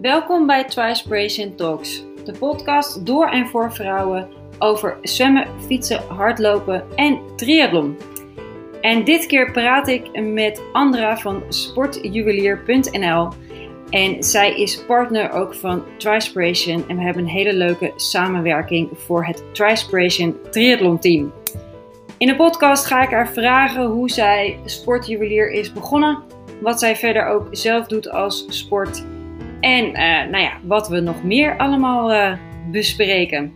Welkom bij Trispiration Talks, de podcast door en voor vrouwen over zwemmen, fietsen, hardlopen en triathlon. En dit keer praat ik met Andra van sportjuwelier.nl. En zij is partner ook van Trispiration en we hebben een hele leuke samenwerking voor het Trispiration Triathlon Team. In de podcast ga ik haar vragen hoe zij sportjuwelier is begonnen, wat zij verder ook zelf doet als sport en uh, nou ja, wat we nog meer allemaal uh, bespreken.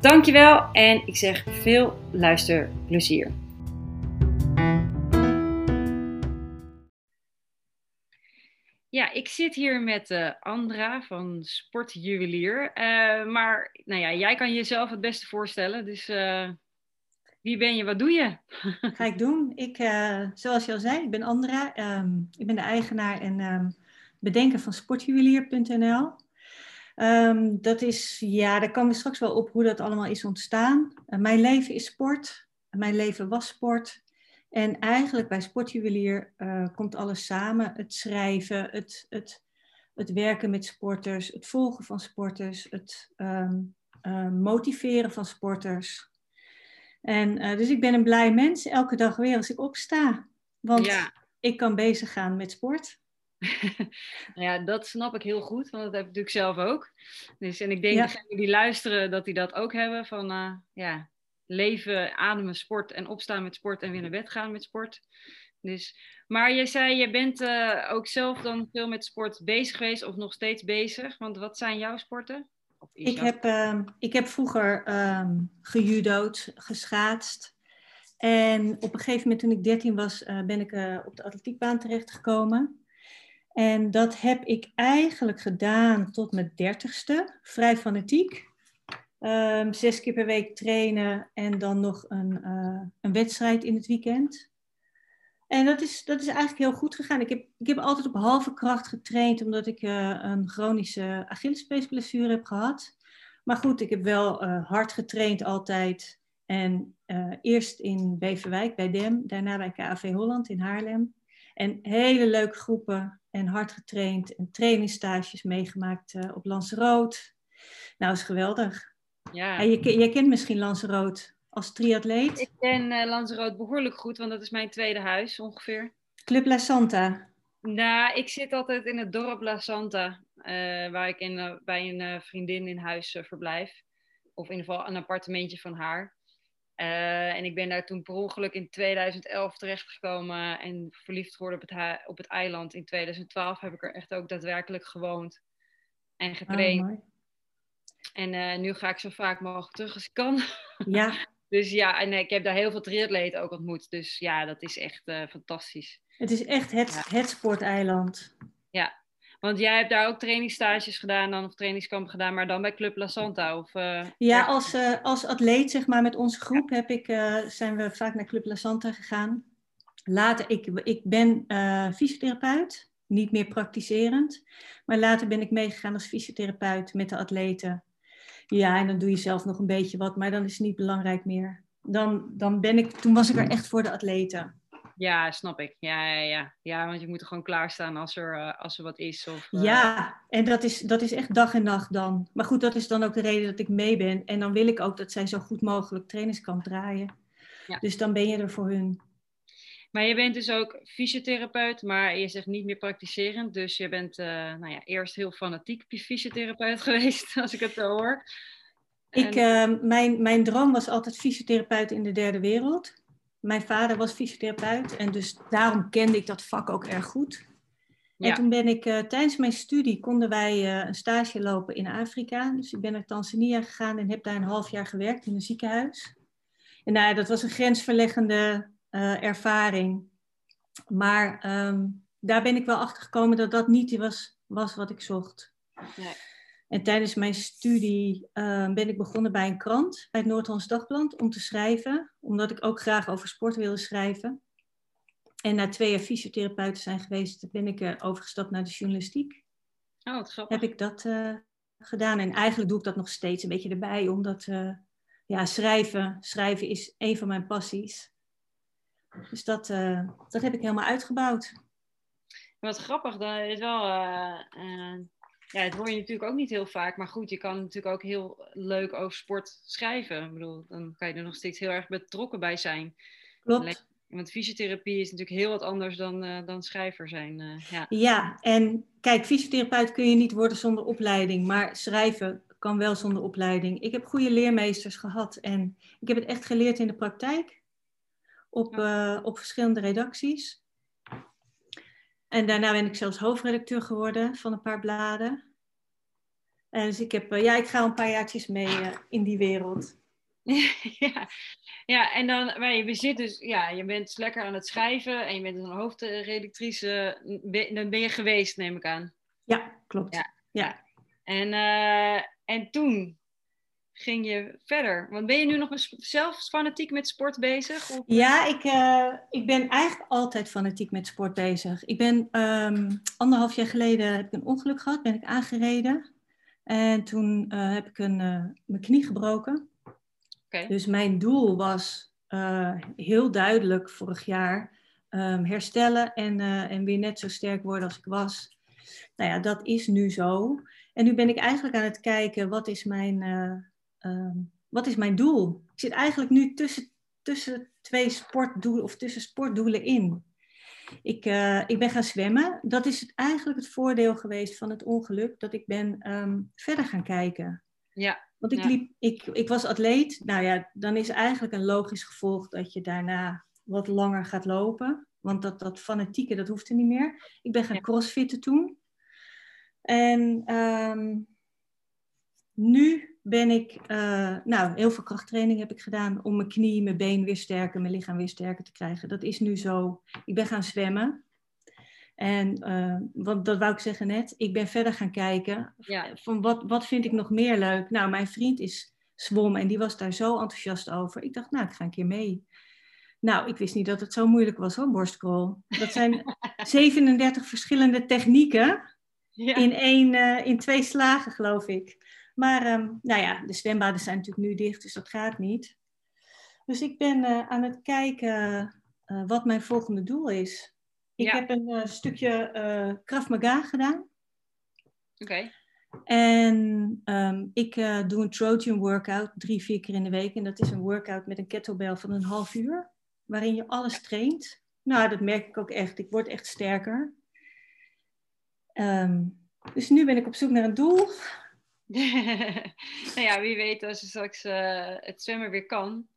Dankjewel en ik zeg veel luisterplezier. Ja, ik zit hier met uh, Andra van Sportjuwelier. maar nou ja, jij kan jezelf het beste voorstellen. Dus wie ben je? Wat doe je? Ga ik doen. Ik, zoals je al zei, ik ben Andra. Um, ik ben de eigenaar en um, bedenken van sportjuwelier.nl. Um, dat is, ja, daar komen we straks wel op hoe dat allemaal is ontstaan. Uh, mijn leven is sport. Mijn leven was sport. En eigenlijk bij Sportjuwelier uh, komt alles samen. Het schrijven, het, het, het werken met sporters, het volgen van sporters, het um, uh, motiveren van sporters. En dus ik ben een blij mens elke dag weer als ik opsta. Want ja. ik kan bezig gaan met sport. nou ja, dat snap ik heel goed, want dat heb ik natuurlijk zelf ook. Dus, en ik denk ja. degenen die luisteren, dat die dat ook hebben. Van uh, ja, leven, ademen, sport en opstaan met sport en weer naar bed gaan met sport. Dus, maar jij zei, je bent uh, ook zelf dan veel met sport bezig geweest of nog steeds bezig. Want wat zijn jouw sporten? Ik heb, uh, ik heb vroeger um, gejudo'd, geschaatst. En op een gegeven moment toen ik 13 was, uh, ben ik op de atletiekbaan terechtgekomen. En dat heb ik eigenlijk gedaan tot mijn dertigste, vrij fanatiek. Um, zes keer per week trainen en dan nog een, uh, een wedstrijd in het weekend. En dat is, dat is eigenlijk heel goed gegaan. Ik heb, ik heb altijd op halve kracht getraind, omdat ik uh, een chronische Achillespeesblessure heb gehad. Maar goed, ik heb wel uh, hard getraind altijd. En eerst in Beverwijk bij DEM, daarna bij KAV Holland in Haarlem. En hele leuke groepen en hard getraind en trainingsstages meegemaakt uh, op Lanzarote. Nou, is geweldig. Ja. En je, je kent misschien Lanzarote als triatleet. Ik ken uh, Lanzarote behoorlijk goed, want dat is mijn tweede huis ongeveer. Club La Santa. Nou, ik zit altijd in het dorp La Santa, uh, waar ik in, bij een vriendin in huis verblijf. Of in ieder geval een appartementje van haar. Uh, en ik ben daar toen per ongeluk in 2011 terechtgekomen en verliefd geworden op het, op het eiland. In 2012 heb ik er echt ook daadwerkelijk gewoond en getraind. Oh, en uh, nu ga ik zo vaak mogelijk terug als ik kan. Ja. dus ja, en ik heb daar heel veel triatleten ook ontmoet. Dus ja, dat is echt uh, fantastisch. Het is echt het, ja. het sporteiland. Ja, want jij hebt daar ook trainingsstages gedaan dan, of trainingskamp gedaan, maar dan bij Club La Santa? Of, uh, ja, als, uh, als atleet, zeg maar, met onze groep heb ik, uh, zijn we vaak naar Club La Santa gegaan. Later, ik, ik ben fysiotherapeut, niet meer praktiserend. Maar later ben ik meegegaan als fysiotherapeut met de atleten. Ja, en dan doe je zelf nog een beetje wat, maar dan is het niet belangrijk meer. Dan, dan ben ik, toen was ik er echt voor de atleten. Ja, snap ik. Ja, ja, ja. ja want je moet er gewoon klaarstaan als er, uh, als er wat is. Of, uh... Ja, en dat is, dat is echt dag en nacht dan. Maar goed, dat is dan ook de reden dat ik mee ben. En dan wil ik ook dat zij zo goed mogelijk trainingskamp draaien. Ja. Dus dan ben je er voor hun. Maar je bent dus ook fysiotherapeut, maar je zegt niet meer praktiserend. Dus je bent uh, nou ja, eerst heel fanatiek fysiotherapeut geweest, als ik het zo hoor. Ik, en... mijn, mijn droom was altijd fysiotherapeut in de derde wereld. Mijn vader was fysiotherapeut en dus daarom kende ik dat vak ook erg goed. En toen ben ik uh, tijdens mijn studie konden wij uh, een stage lopen in Afrika. Dus ik ben naar Tanzania gegaan en heb daar een half jaar gewerkt in een ziekenhuis. En nou, dat was een grensverleggende uh, ervaring. Maar um, daar ben ik wel achter gekomen dat dat niet was, was wat ik zocht. Nee. En tijdens mijn studie uh, ben ik begonnen bij een krant, bij het Noord-Hollands Dagblad, om te schrijven. Omdat ik ook graag over sport wilde schrijven. En na twee jaar fysiotherapeut zijn geweest, ben ik uh, overgestapt naar de journalistiek. Oh, wat grappig. Heb ik dat uh, gedaan. En eigenlijk doe ik dat nog steeds een beetje erbij, omdat ja, schrijven, schrijven is een van mijn passies. Dus dat, dat heb ik helemaal uitgebouwd. Wat grappig, dat is wel. Ja, het hoor je natuurlijk ook niet heel vaak. Maar goed, je kan natuurlijk ook heel leuk over sport schrijven. Ik bedoel, dan kan je er nog steeds heel erg betrokken bij zijn. Klopt. Want fysiotherapie is natuurlijk heel wat anders dan, eh, dan schrijver zijn. eh, ja. Ja, en kijk, fysiotherapeut kun je niet worden zonder opleiding, maar schrijven kan wel zonder opleiding. Ik heb goede leermeesters gehad en ik heb het echt geleerd in de praktijk op, eh, op verschillende redacties. En daarna ben ik zelfs hoofdredacteur geworden van een paar bladen. En dus ik heb, eh, ja, ik ga een paar jaartjes mee eh, in die wereld. ja. ja, en dan, maar je zit dus, ja, je bent lekker aan het schrijven en je bent een hoofdredactrice. Dan ben je geweest, neem ik aan. Ja, klopt. Ja. ja. En, eh, en toen ging je verder. Want ben je nu nog zelf fanatiek met sport bezig? Of? Ja, ik, eh, ik ben eigenlijk altijd fanatiek met sport bezig. Ik ben ehm, anderhalf jaar geleden heb ik een ongeluk gehad, ben ik aangereden. En toen eh, heb ik een, eh, mijn knie gebroken. Dus mijn doel was eh, heel duidelijk vorig jaar ehm, herstellen en, eh, en weer net zo sterk worden als ik was. Nou ja, dat is nu zo. En nu ben ik eigenlijk aan het kijken, wat is mijn, eh, ehm, wat is mijn doel? Ik zit eigenlijk nu tussen, tussen twee sportdoelen of tussen sportdoelen in. Ik, eh, ik ben gaan zwemmen. Dat is eigenlijk het voordeel geweest van het ongeluk, dat ik ben ehm, verder gaan kijken. Ja, Want ik, Ja. liep, ik, ik was atleet. Nou ja, dan is eigenlijk een logisch gevolg dat je daarna wat langer gaat lopen. Want dat, dat fanatieke, dat hoeft er niet meer. Ik ben gaan Ja. crossfitten toen. En ehm, nu ben ik, eh, nou, heel veel krachttraining heb ik gedaan om mijn knie, mijn been weer sterker, mijn lichaam weer sterker te krijgen. Dat is nu zo. Ik ben gaan zwemmen. En eh, wat, dat wou ik zeggen net, ik ben verder gaan kijken ja. van wat, wat vind ik nog meer leuk? Nou, mijn vriend is zwom en die was daar zo enthousiast over. Ik dacht, nou, ik ga een keer mee. Nou, ik wist niet dat het zo moeilijk was hoor, borstcrawl. Dat zijn 37 verschillende technieken ja. in, één, eh, in twee slagen, geloof ik. Maar ehm, nou ja, de zwembaden zijn natuurlijk nu dicht, dus dat gaat niet. Dus ik ben eh, aan het kijken eh, wat mijn volgende doel is. Ik Ja. heb een eh, stukje eh Krav Maga gedaan. Oké. En ehm, ik doe een Trojan workout drie, vier keer in de week. En dat is een workout met een kettlebell van een half uur. Waarin je alles traint. Nou, dat merk ik ook echt. Ik word echt sterker. Ehm, dus nu ben ik op zoek naar een doel. nou ja, wie weet als je straks eh, het zwemmen weer kan.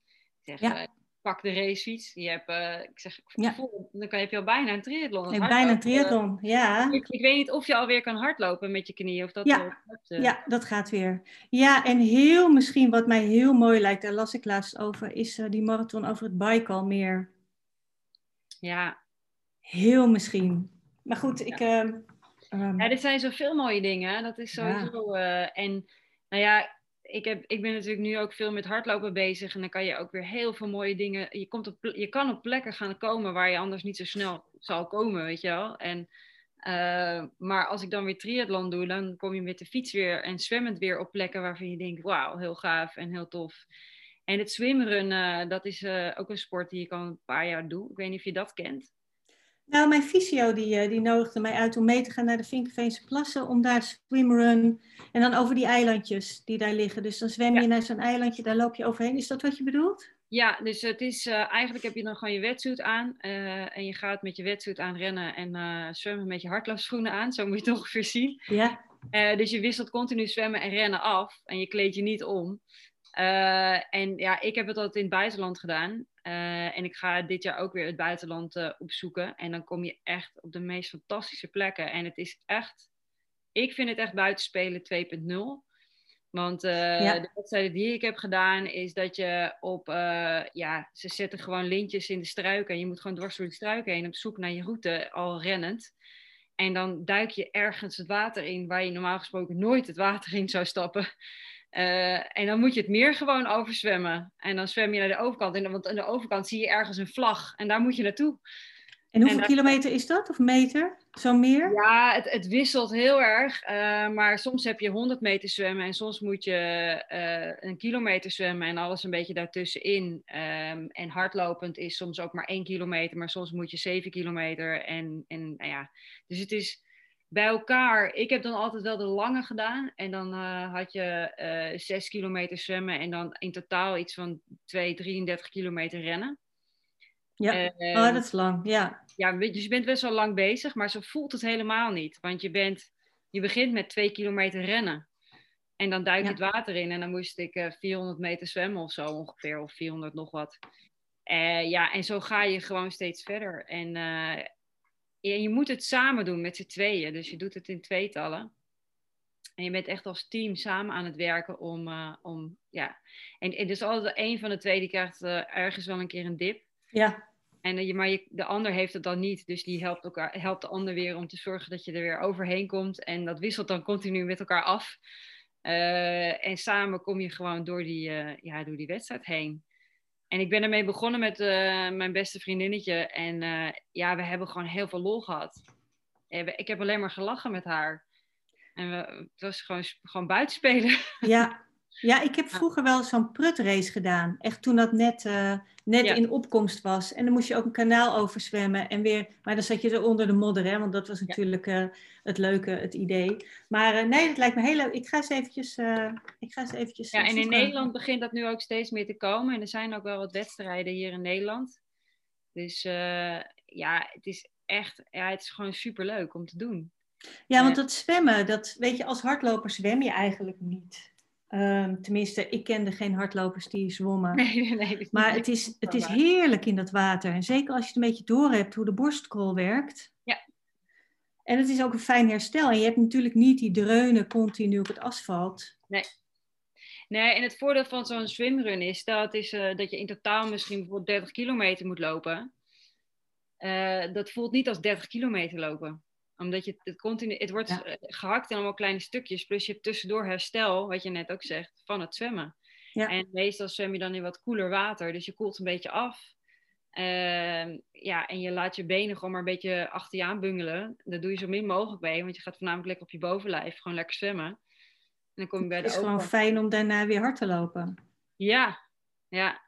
Zeg, Ja. eh, pak de racefiets. Je hebt, eh, ik zeg, Ja. dan kan, heb je al bijna een triathlon. Bijna een triathlon. Ja. ik, ik weet niet of je alweer kan hardlopen met je knieën. Of dat Ja. ja, dat gaat weer. Ja, en heel misschien wat mij heel mooi lijkt, daar las ik laatst over, is die marathon over het Baikalmeer. ja. Heel misschien. Maar goed, ik... ehm, Ja, dit zijn zoveel mooie dingen. Dat is Ja. sowieso. eh, en nou ja, ik, heb, ik ben natuurlijk nu ook veel met hardlopen bezig. En dan kan je ook weer heel veel mooie dingen. Je, komt op, je kan op plekken gaan komen waar je anders niet zo snel zal komen, weet je wel. En, eh, maar als ik dan weer triathlon doe, dan kom je met de fiets weer en zwemmend weer op plekken waarvan je denkt: wauw, heel gaaf en heel tof. En het swimrun, eh, dat is eh, ook een sport die ik al een paar jaar doe. Ik weet niet of je dat kent. Nou, mijn fysio die, eh, die nodigde mij uit om mee te gaan naar de Vinkenveense plassen. Om daar swimrun en dan over die eilandjes die daar liggen. Dus dan zwem je Ja. naar zo'n eilandje, daar loop je overheen. Is dat wat je bedoelt? Ja, dus het is eh, eigenlijk heb je dan gewoon je wetsuit aan eh, en je gaat met je wetsuit aan rennen en zwemmen met je hardloopschoenen aan. Zo moet je het ongeveer zien. Ja. Dus je wisselt continu zwemmen en rennen af en je kleed je niet om. En ja, ik heb het altijd in het buitenland gedaan. Eh, en ik ga dit jaar ook weer het buitenland eh, opzoeken. En dan kom je echt op de meest fantastische plekken. En het is echt, ik vind het echt buitenspelen 2.0. Want eh, Ja. de wedstrijden die ik heb gedaan, is dat je op, ja, ze zetten gewoon lintjes in de struiken. En je moet gewoon dwars door de struiken heen op zoek naar je route, al rennend. En dan duik je ergens het water in waar je normaal gesproken nooit het water in zou stappen. Eh, en dan moet je het meer gewoon overzwemmen. En dan zwem je naar de overkant. En, want aan de overkant zie je ergens een vlag. En daar moet je naartoe. En hoeveel kilometer is dat? Of meter? Zo meer? Ja, het, het wisselt heel erg. Uh, maar soms heb je 100 meter zwemmen en soms moet je uh, een kilometer zwemmen en alles een beetje daartussenin. Um, en hardlopend is soms ook maar 1 kilometer, maar soms moet je 7 kilometer. En, en nou ja, dus het is bij elkaar. Ik heb dan altijd wel de lange gedaan. En dan uh, had je uh, 6 kilometer zwemmen en dan in totaal iets van 2, 33 kilometer rennen. Ja, uh, oh, dat is lang, ja. Ja, dus je bent best wel lang bezig, maar zo voelt het helemaal niet. Want je, bent, je begint met 2 kilometer rennen. En dan duik je ja. het water in en dan moest ik uh, 400 meter zwemmen of zo ongeveer, of 400 nog wat. Ja, en zo ga je gewoon steeds verder. En uh, je moet het samen doen met z'n tweeën. Dus je doet het in tweetallen. En je bent echt als team samen aan het werken om, uh, om ja. En, en dus altijd een van de twee die krijgt uh, ergens wel een keer een dip. Ja. En uh, je, maar je, de ander heeft het dan niet. Dus die helpt, elkaar, helpt de ander weer om te zorgen dat je er weer overheen komt. En dat wisselt dan continu met elkaar af. en samen kom je gewoon door die, ja, door die wedstrijd heen. En ik ben ermee begonnen met uh, mijn beste vriendinnetje. En uh, ja, we hebben gewoon heel veel lol gehad. Ik heb alleen maar gelachen met haar. En we, het was gewoon, gewoon buitenspelen. Ja. ja, ik heb vroeger wel zo'n prutrace gedaan. Echt toen dat net, uh, net ja. in opkomst was. En dan moest je ook een kanaal overzwemmen. En weer, maar dan zat je er onder de modder, hè? want dat was natuurlijk ja. het leuke, het idee. Maar nee, dat lijkt me heel leuk. Ik ga eens eventjes... ik ga eens eventjes ja, en in Nederland begint dat nu ook steeds meer te komen. En er zijn ook wel wat wedstrijden hier in Nederland. Dus ja, het is echt... Ja, het is gewoon superleuk om te doen. Ja, want dat zwemmen, dat weet je, als hardloper zwem je eigenlijk niet. Um, tenminste, ik kende geen hardlopers die zwommen. Nee, nee, nee, maar het is, het is heerlijk in dat water. En zeker als je het een beetje door hebt hoe de borstkrol werkt. Ja. En het is ook een fijn herstel. En je hebt natuurlijk niet die dreunen continu op het asfalt. Nee. Nee, en het voordeel van zo'n swimrun is dat, is, uh, dat je in totaal misschien bijvoorbeeld 30 kilometer moet lopen. Uh, dat voelt niet als 30 kilometer lopen omdat je het continu, het wordt ja. gehakt in allemaal kleine stukjes. Plus je hebt tussendoor herstel, wat je net ook zegt, van het zwemmen. Ja. En meestal zwem je dan in wat koeler water. Dus je koelt een beetje af. Uh, ja, en je laat je benen gewoon maar een beetje achter je aan bungelen. Dat doe je zo min mogelijk bij. Want je gaat voornamelijk lekker op je bovenlijf. Gewoon lekker zwemmen. En dan kom je bij de Het is gewoon fijn om daarna weer hard te lopen. Ja, ja.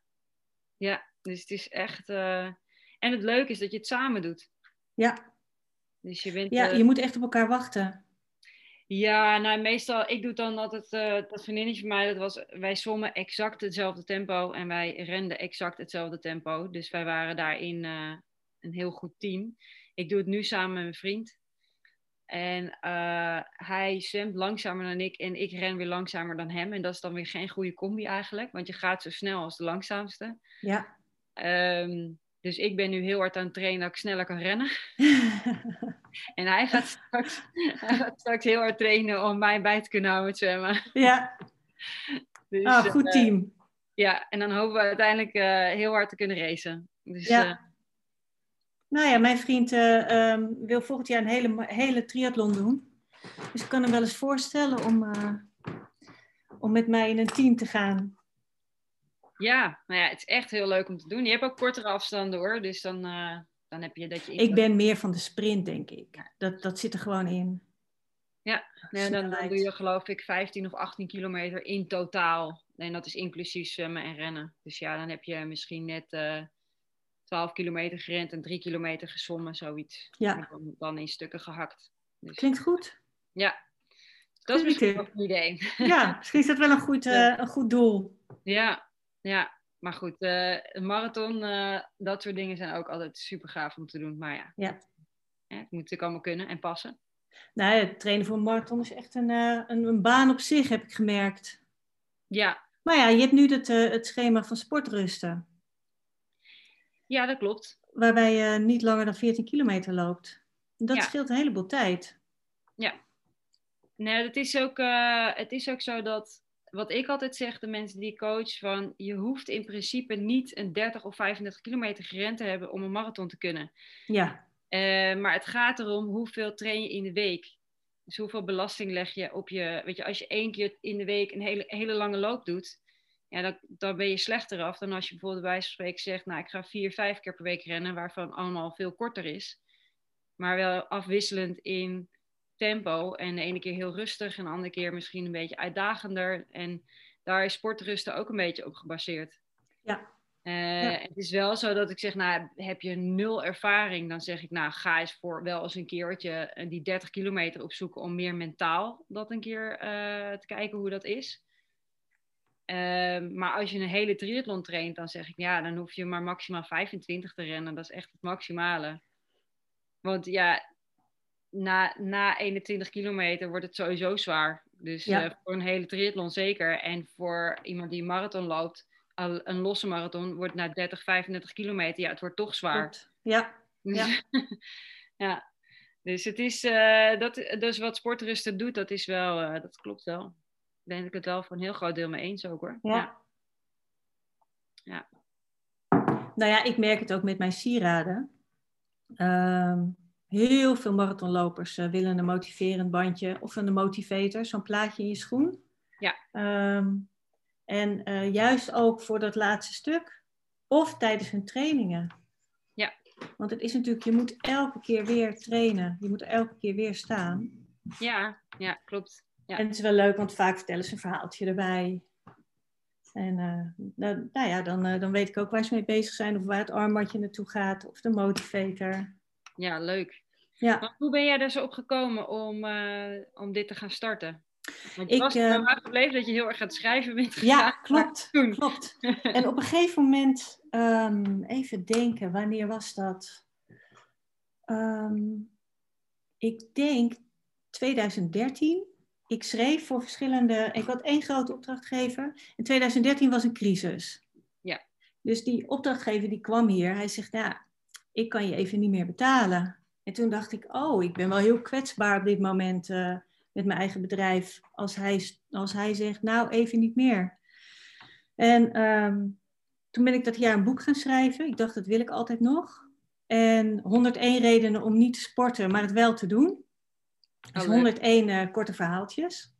Ja, dus het is echt... Uh... En het leuke is dat je het samen doet. Ja, dus je bent, ja, uh, je moet echt op elkaar wachten. Ja, nou meestal, ik doe dan altijd, uh, dat vriendinnetje van mij, dat was, wij zwommen exact hetzelfde tempo en wij renden exact hetzelfde tempo. Dus wij waren daarin uh, een heel goed team. Ik doe het nu samen met mijn vriend. En hij zwemt langzamer dan ik en ik ren weer langzamer dan hem. En dat is dan weer geen goede combi eigenlijk, want je gaat zo snel als de langzaamste. Ja. Um, dus ik ben nu heel hard aan het trainen dat ik sneller kan rennen. en hij gaat, straks, hij gaat straks heel hard trainen om mij bij te kunnen houden met zwemmen. Ja. Dus, oh, goed uh, team. Ja, en dan hopen we uiteindelijk uh, heel hard te kunnen racen. Dus, ja. Uh, nou ja, mijn vriend um, wil volgend jaar een hele, hele triathlon doen. Dus ik kan hem wel eens voorstellen om, om met mij in een team te gaan. Ja, nou ja, het is echt heel leuk om te doen. Je hebt ook kortere afstanden hoor, dus dan, uh, dan heb je dat je... Ik ben meer van de sprint, denk ik. Dat, dat zit er gewoon in. Ja, nou, dan, dan, doe je geloof ik 15 of 18 kilometer in totaal. En dat is inclusief zwemmen en rennen. Dus ja, dan heb je misschien net uh, 12 kilometer gerend en 3 kilometer gezwommen, zoiets. Ja. Dan, dan, in stukken gehakt. Dus, eh, Klinkt goed. Ja, dat is misschien wel een idee. Ja, misschien is dat wel een goed, uh, een goed doel. Ja, ja, maar goed, uh, een marathon, uh, dat soort dingen zijn ook altijd super gaaf om te doen. Maar ja, ja. het moet natuurlijk allemaal kunnen en passen. Nou, het trainen voor een marathon is echt een, uh, een, een, baan op zich, heb ik gemerkt. Ja. Maar ja, je hebt nu het, het schema van sportrusten. Ja, dat klopt. Waarbij je niet langer dan 14 kilometer loopt. Dat ja. scheelt een heleboel tijd. Ja. Nee, het is ook, het is ook zo dat wat ik altijd zeg, de mensen die ik coach, van je hoeft in principe niet een 30 of 35 kilometer gerend te hebben om een marathon te kunnen. Ja. Uh, maar het gaat erom hoeveel train je in de week. Dus hoeveel belasting leg je op je. Weet je, als je één keer in de week een hele, hele lange loop doet, ja, dan, dan ben je slechter af dan als je bijvoorbeeld bij wijze van spreken zegt, nou ik ga vier, vijf keer per week rennen, waarvan allemaal veel korter is. Maar wel afwisselend in tempo. En de ene keer heel rustig en de andere keer misschien een beetje uitdagender. En daar is sportrusten ook een beetje op gebaseerd. Ja. Uh, Het is wel zo dat ik zeg, nou, heb je nul ervaring, dan zeg ik, nou, ga eens voor wel eens een keertje eh, die 30 kilometer opzoeken om meer mentaal dat een keer uh, te kijken hoe dat is. Uh, maar als je een hele triathlon traint, dan zeg ik, ja, dan hoef je maar maximaal 25 te rennen. Dat is echt het maximale. Want ja, na, na 21 kilometer wordt het sowieso zwaar. Dus ja. uh, voor een hele triathlon zeker. En voor iemand die een marathon loopt, een losse marathon, wordt na 30, 35 kilometer, ja, het wordt toch zwaar. Goed. Ja. ja. ja. Dus het is, uh, dat, dus wat sportrusten doet, dat is wel, uh, dat klopt wel. Daar ben ik het wel voor een heel groot deel mee eens ook hoor. Ja. ja. ja. Nou ja, ik merk het ook met mijn sieraden. Um, heel veel marathonlopers uh, willen een motiverend bandje of een motivator, zo'n plaatje in je schoen. Ja. Um, en uh, juist ook voor dat laatste stuk. Of tijdens hun trainingen. Ja. Want het is natuurlijk, je moet elke keer weer trainen. Je moet elke keer weer staan. Ja, ja klopt. Ja. En het is wel leuk, want vaak vertellen ze een verhaaltje erbij. En uh, nou, nou, ja, dan, uh, dan weet ik ook waar ze mee bezig zijn. Of waar het armbandje naartoe gaat. Of de motivator. Ja, leuk. Ja. Maar hoe ben jij er zo op gekomen om, uh, om dit te gaan starten? Want je Ik, was eh, uh, gebleven dat je heel erg gaat schrijven bent Ja, klopt. toen- klopt. En op een gegeven moment, um, even denken, wanneer was dat? Um, ik denk 2013. Ik schreef voor verschillende. Ik had één grote opdrachtgever. In 2013 was een crisis. Ja. Dus die opdrachtgever die kwam hier. Hij zegt: Nou, ik kan je even niet meer betalen. En toen dacht ik: Oh, ik ben wel heel kwetsbaar op dit moment uh, met mijn eigen bedrijf. Als hij, als hij zegt: Nou, even niet meer. En um, toen ben ik dat jaar een boek gaan schrijven. Ik dacht: Dat wil ik altijd nog. En 101 redenen om niet te sporten, maar het wel te doen. Dus Oh, leuk. 101 uh, korte verhaaltjes.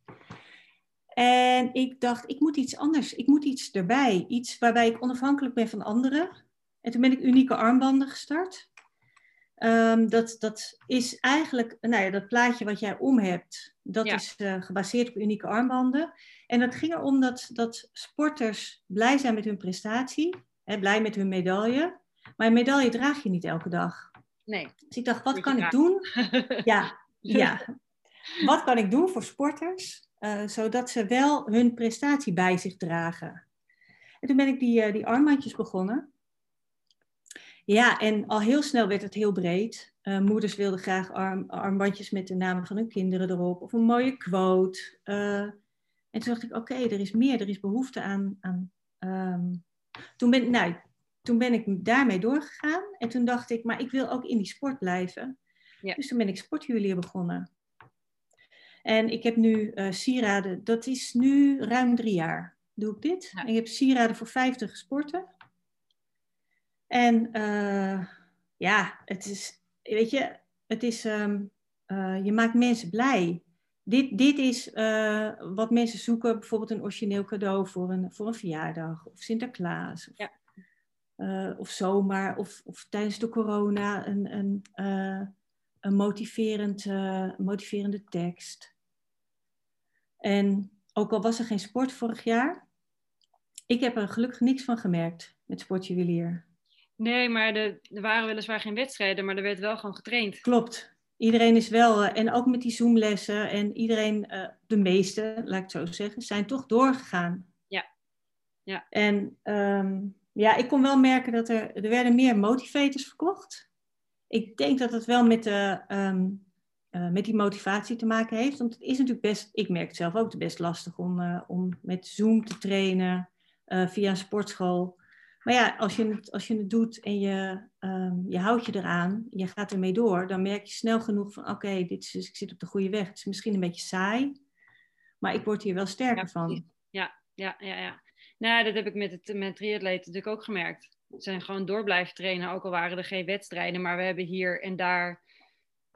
En ik dacht, ik moet iets anders. Ik moet iets erbij. Iets waarbij ik onafhankelijk ben van anderen. En toen ben ik unieke armbanden gestart. Um, dat, dat is eigenlijk, nou ja, dat plaatje wat jij om hebt, dat Ja. is uh, gebaseerd op unieke armbanden. En dat ging erom dat, dat sporters blij zijn met hun prestatie, hè, blij met hun medaille. Maar een medaille draag je niet elke dag. Nee. Dus ik dacht, wat kan ik doen? Ja, ja. Wat kan ik doen voor sporters, uh, zodat ze wel hun prestatie bij zich dragen? En toen ben ik die, uh, die armbandjes begonnen. Ja, en al heel snel werd het heel breed. Uh, moeders wilden graag arm, armbandjes met de namen van hun kinderen erop, of een mooie quote. Uh, en toen dacht ik, oké, okay, er is meer, er is behoefte aan. aan um... toen, ben, nou, toen ben ik daarmee doorgegaan. En toen dacht ik, maar ik wil ook in die sport blijven. Ja. Dus toen ben ik sportjuwelier begonnen. En ik heb nu uh, sieraden, dat is nu ruim drie jaar doe ik dit. Ja. En ik heb sieraden voor 50 sporten. En uh, ja, het is, weet je, het is, um, uh, je maakt mensen blij. Dit, dit is uh, wat mensen zoeken, bijvoorbeeld een origineel cadeau voor een, voor een verjaardag of Sinterklaas. Of, ja. of zomaar, of, of tijdens de corona een, een, een motiverend, motiverende tekst. En ook al was er geen sport vorig jaar, ik heb er gelukkig niks van gemerkt met sportjuwelier. Nee, maar de, er waren weliswaar geen wedstrijden, maar er werd wel gewoon getraind. Klopt. Iedereen is wel, uh, en ook met die Zoomlessen, en iedereen, uh, de meeste, laat ik het zo zeggen, zijn toch doorgegaan. Ja. ja. En um, ja, ik kon wel merken dat er, er werden meer motivators verkocht. Ik denk dat het wel met, de, um, uh, met die motivatie te maken heeft. Want het is natuurlijk best, ik merk het zelf ook, best lastig om, om met Zoom te trainen via een sportschool. Maar ja, als je het, als je het doet en je, um, je houdt je eraan, je gaat ermee door, dan merk je snel genoeg van oké, okay, dit is, ik zit op de goede weg. Het is misschien een beetje saai, maar ik word hier wel sterker ja, van. Ja, ja, ja, ja. Nou, dat heb ik met, het, met triatleten natuurlijk ook gemerkt. Ze zijn gewoon door blijven trainen, ook al waren er geen wedstrijden. Maar we hebben hier en daar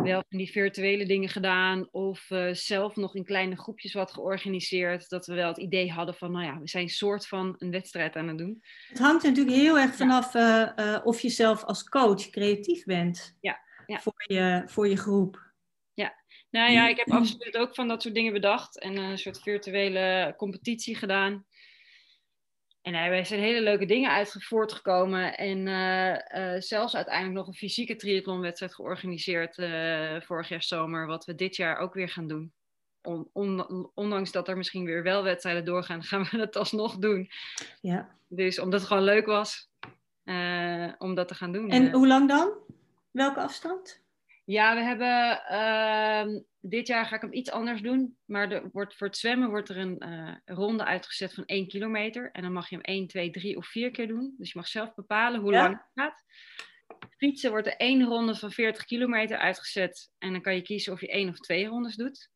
wel van die virtuele dingen gedaan of eh, zelf nog in kleine groepjes wat georganiseerd. Dat we wel het idee hadden van, nou ja, we zijn een soort van een wedstrijd aan het doen. Het hangt natuurlijk heel erg vanaf uh, of je zelf als coach creatief bent ja. Ja. Voor, je, voor je groep. Ja, nou ja, ik heb absoluut ook van dat soort dingen bedacht en een soort virtuele competitie gedaan. En er zijn hele leuke dingen uit voortgekomen. En uh, uh, zelfs uiteindelijk nog een fysieke triathlonwedstrijd georganiseerd uh, vorig jaar zomer. Wat we dit jaar ook weer gaan doen. On, on, ondanks dat er misschien weer wel wedstrijden doorgaan, gaan we het alsnog doen. Ja. Dus omdat het gewoon leuk was om dat te gaan doen. En hoe lang dan? Welke afstand? Ja, we hebben ehm, dit jaar ga ik hem iets anders doen. Maar er wordt, voor het zwemmen wordt er een uh, ronde uitgezet van 1 kilometer. En dan mag je hem 1, 2, 3 of 4 keer doen. Dus je mag zelf bepalen hoe lang het gaat. Fietsen wordt er één ronde van 40 kilometer uitgezet. En dan kan je kiezen of je één of twee rondes doet.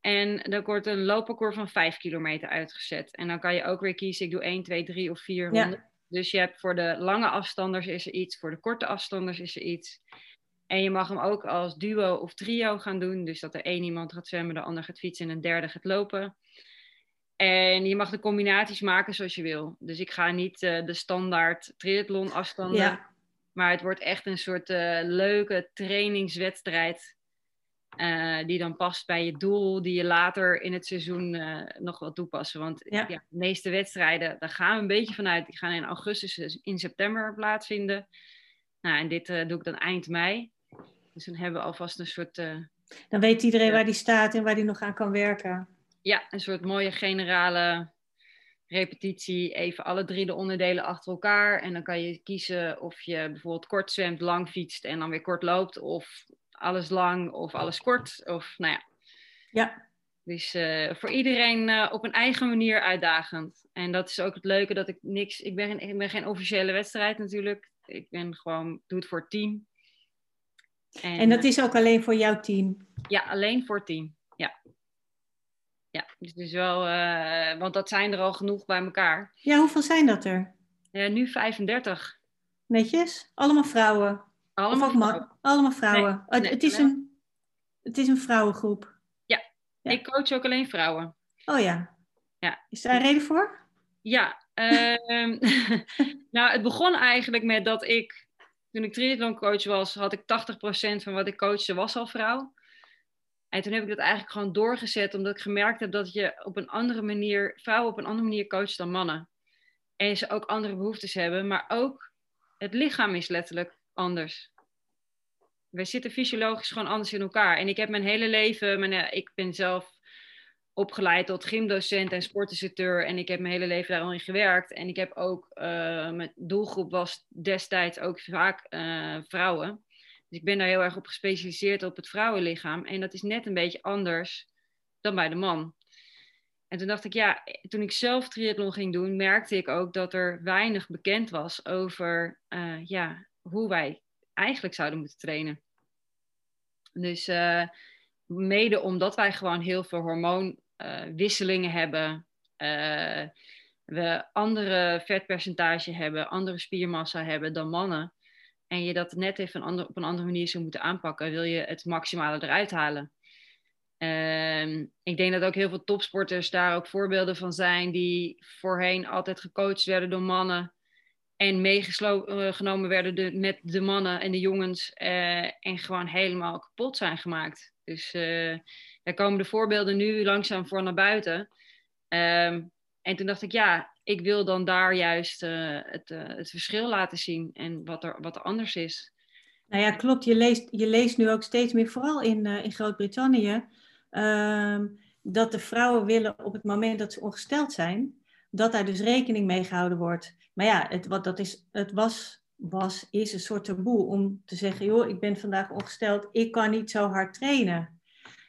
En dan wordt een loopparcours van 5 kilometer uitgezet. En dan kan je ook weer kiezen, ik doe 1, 2, 3 of 4 ronden. Ja. Dus je hebt voor de lange afstanders is er iets, voor de korte afstanders is er iets. En je mag hem ook als duo of trio gaan doen. Dus dat er één iemand gaat zwemmen, de ander gaat fietsen en een derde gaat lopen. En je mag de combinaties maken zoals je wil. Dus ik ga niet uh, de standaard triathlon afstanden. Ja. Maar het wordt echt een soort uh, leuke trainingswedstrijd. Uh, die dan past bij je doel, die je later in het seizoen nog wil toepassen. Want Ja. ja, de meeste wedstrijden, daar gaan we een beetje vanuit. Die gaan in augustus, in september plaatsvinden. Nou, en dit doe ik dan eind mei. Dus dan hebben we alvast een soort, eh, Dan weet iedereen waar die staat en waar die nog aan kan werken. ja, een soort mooie generale repetitie. Even alle drie de onderdelen achter elkaar. En dan kan je kiezen of je bijvoorbeeld kort zwemt, lang fietst en dan weer kort loopt. Of alles lang of alles kort. Of nou ja. Ja, Dus eh, voor iedereen eh, op een eigen manier uitdagend. En dat is ook het leuke dat ik niks. Ik ben, ik ben geen officiële wedstrijd natuurlijk. Ik ben gewoon, doe het voor het team. En dat is ook alleen voor jouw team. Ja, alleen voor het team. Ja. Ja, dus wel, eh, want dat zijn er al genoeg bij elkaar. Ja, hoeveel zijn dat er? Ja, nu 35. Netjes? Allemaal vrouwen? Allemaal vrouwen. Allemaal vrouwen? Nee, Oh, nee, het, is nee. een, het is een vrouwengroep. ja. Ik coach ook alleen vrouwen. Oh ja. Ja. Is daar een reden voor? Ja, ehm, nou het begon eigenlijk met dat ik, toen ik triathloncoach was, had ik 80% van wat ik coachte was al vrouw. En toen heb ik dat eigenlijk gewoon doorgezet, omdat ik gemerkt heb dat je op een andere manier, vrouwen op een andere manier coacht dan mannen. En ze ook andere behoeftes hebben, maar ook het lichaam is letterlijk anders. We zitten fysiologisch gewoon anders in elkaar. En ik heb mijn hele leven, mijn, eh, ik ben zelf opgeleid tot gymdocent en sportinstructeur. En ik heb mijn hele leven daar al in gewerkt. En ik heb ook, eh, mijn doelgroep was destijds ook vaak eh, vrouwen. Dus ik ben daar heel erg op gespecialiseerd op het vrouwenlichaam. En dat is net een beetje anders dan bij de man. En toen dacht ik, ja, toen ik zelf triathlon ging doen, merkte ik ook dat er weinig bekend was over eh, ja, hoe wij eigenlijk zouden moeten trainen. Dus mede omdat wij gewoon heel veel hormoonwisselingen hebben, eh, we andere vetpercentage hebben, andere spiermassa hebben dan mannen. En je dat net even een op een andere manier zou moeten aanpakken, wil je het maximale eruit halen. Ehm, ik denk dat ook heel veel topsporters daar ook voorbeelden van zijn, die voorheen altijd gecoacht werden door mannen en meegenomen werden de- met de mannen en de jongens eh, en gewoon helemaal kapot zijn gemaakt. Dus eh, daar komen de voorbeelden nu langzaam voor naar buiten. Ehm, en toen dacht ik, ja, ik wil dan daar juist eh, het, eh, het verschil laten zien en wat er, wat er anders is. Nou ja, klopt. Je leest, je leest nu ook steeds meer, vooral in, in Groot-Brittannië, ehm, dat de vrouwen willen op het moment dat ze ongesteld zijn, dat daar dus rekening mee gehouden wordt. Maar ja, het, wat dat is, het was, was, is een soort taboe om te zeggen, joh, ik ben vandaag ongesteld, ik kan niet zo hard trainen.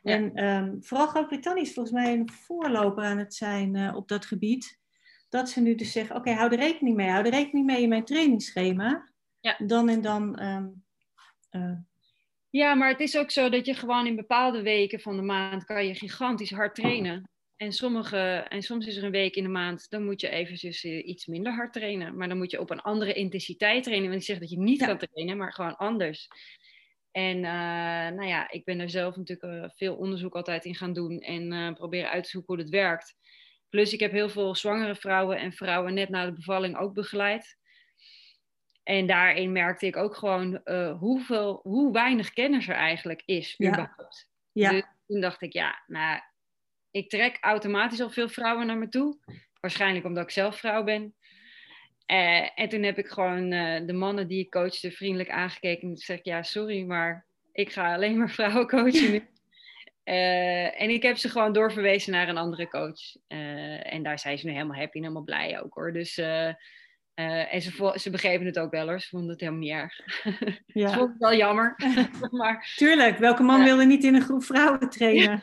Ja. En ehm, vooral Groot-Brittannië is volgens mij een voorloper aan het zijn eh, op dat gebied. Dat ze nu dus zeggen, oké, hou er rekening mee. Hou er rekening mee in mijn trainingsschema. Ja. Dan en dan ehm, eh, Ja, maar het is ook zo dat je gewoon in bepaalde weken van de maand kan je gigantisch hard trainen. En, sommige, en soms is er een week in de maand, dan moet je eventjes eh, iets minder hard trainen. Maar dan moet je op een andere intensiteit trainen. Want ik zeg dat je niet Ja. kan trainen, maar gewoon anders. En uh, nou ja, ik ben er zelf natuurlijk uh, veel onderzoek altijd in gaan doen en uh, proberen uit te zoeken hoe het werkt. Plus ik heb heel veel zwangere vrouwen en vrouwen net na de bevalling ook begeleid. En daarin merkte ik ook gewoon hoeveel, hoe weinig kennis er eigenlijk is Ja. überhaupt. Ja, Dus toen dacht ik, ja, nou, ik trek automatisch al veel vrouwen naar me toe. Waarschijnlijk omdat ik zelf vrouw ben. Eh, en toen heb ik gewoon eh, de mannen die ik coachte vriendelijk aangekeken. En zeg ik, ja, sorry, maar ik ga alleen maar vrouwen coachen nu. Eh, en ik heb ze gewoon doorverwezen naar een andere coach. En daar zijn ze nu helemaal happy en helemaal blij ook hoor. Dus, eh, en ze, ze begrepen het ook wel hoor. Ze vonden het helemaal niet erg. Ze ja. vonden het wel jammer. maar Tuurlijk, welke man wilde niet in een groep vrouwen trainen?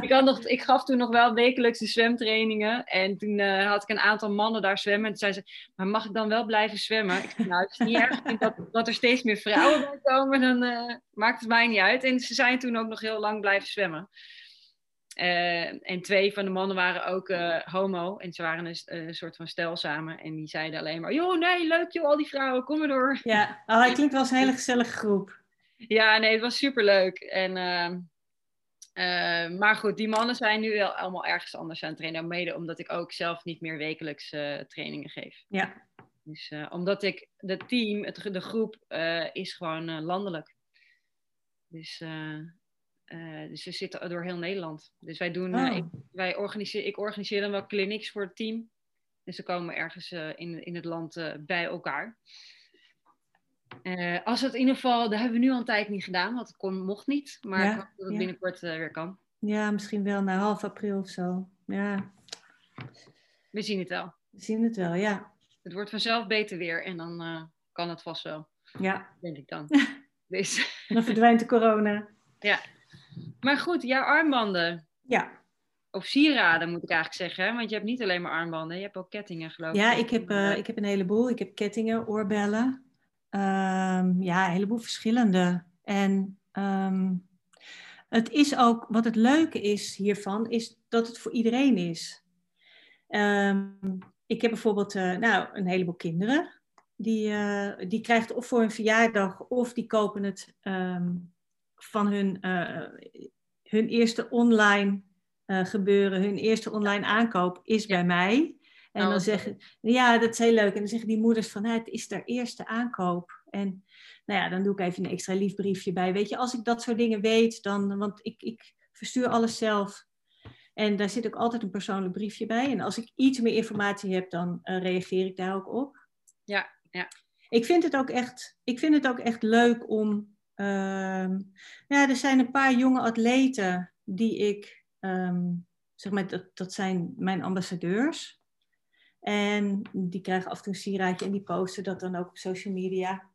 ik, had nog, ik gaf toen nog wel wekelijks de zwemtrainingen. En toen eh, had ik een aantal mannen daar zwemmen. En toen zei ze, maar mag ik dan wel blijven zwemmen? Ik zei, nou, het is niet erg. Dat, dat er steeds meer vrouwen bij komen. Dan eh, maakt het mij niet uit. En ze zijn toen ook nog heel lang blijven zwemmen. Eh, en twee van de mannen waren ook eh, homo. En ze waren een, een soort van stel samen. En die zeiden alleen maar, joh, nee, leuk joh, al die vrouwen, kom maar door. Ja, oh, hij klinkt wel als een hele gezellige groep. Ja, nee, het was superleuk. En, ehm, eh, maar goed, die mannen zijn nu wel allemaal ergens anders aan het trainen. Mede omdat ik ook zelf niet meer wekelijks eh, trainingen geef. Ja, Dus eh, omdat ik, de team, het, de groep eh, is gewoon eh, landelijk. Dus, eh, dus we zitten door heel Nederland. Dus wij doen, eh, Oh. ik, wij organiseer, ik organiseer dan wel clinics voor het team. Dus ze komen ergens eh, in, in het land bij elkaar. Als het in ieder geval, dat hebben we nu al een tijd niet gedaan, want het kon, mocht niet. Maar Ja, ik hoop dat het ja. binnenkort weer kan. ja, misschien wel na half april of zo. Ja, We zien het wel. we zien het wel, ja. Het wordt vanzelf beter weer en dan kan het vast wel, Ja, denk ik dan. dus, dan verdwijnt de corona. ja. Maar goed, jouw armbanden. Ja, Of sieraden moet ik eigenlijk zeggen. Want je hebt niet alleen maar armbanden, je hebt ook kettingen geloof ik. ja ik, heb, eh, ik heb een heleboel. Ik heb kettingen, oorbellen. Ehm, ja, een heleboel verschillende. En ehm, het is ook, wat het leuke is hiervan, is dat het voor iedereen is. Ehm, ik heb bijvoorbeeld eh, nou, een heleboel kinderen. Die, eh, die krijgen het of voor hun verjaardag of die kopen het van hun, eh, hun eerste online eh, gebeuren. Hun eerste online aankoop is Ja. bij mij. En Oh, dan zeggen, ja, dat is heel leuk. En dan zeggen die moeders van, "Nou, het is haar eerste aankoop. En nou ja, dan doe ik even een extra lief briefje bij. Weet je, als ik dat soort dingen weet, dan, want ik, ik verstuur alles zelf. En daar zit ook altijd een persoonlijk briefje bij. En als ik iets meer informatie heb, dan eh, reageer ik daar ook op. Ja, ja. Ik vind het ook echt, ik vind het ook echt leuk om. Ehm, ja, er zijn een paar jonge atleten die ik, ehm, zeg maar, dat, dat zijn mijn ambassadeurs. En die krijgen af en toe een sieraadje en die posten dat dan ook op social media.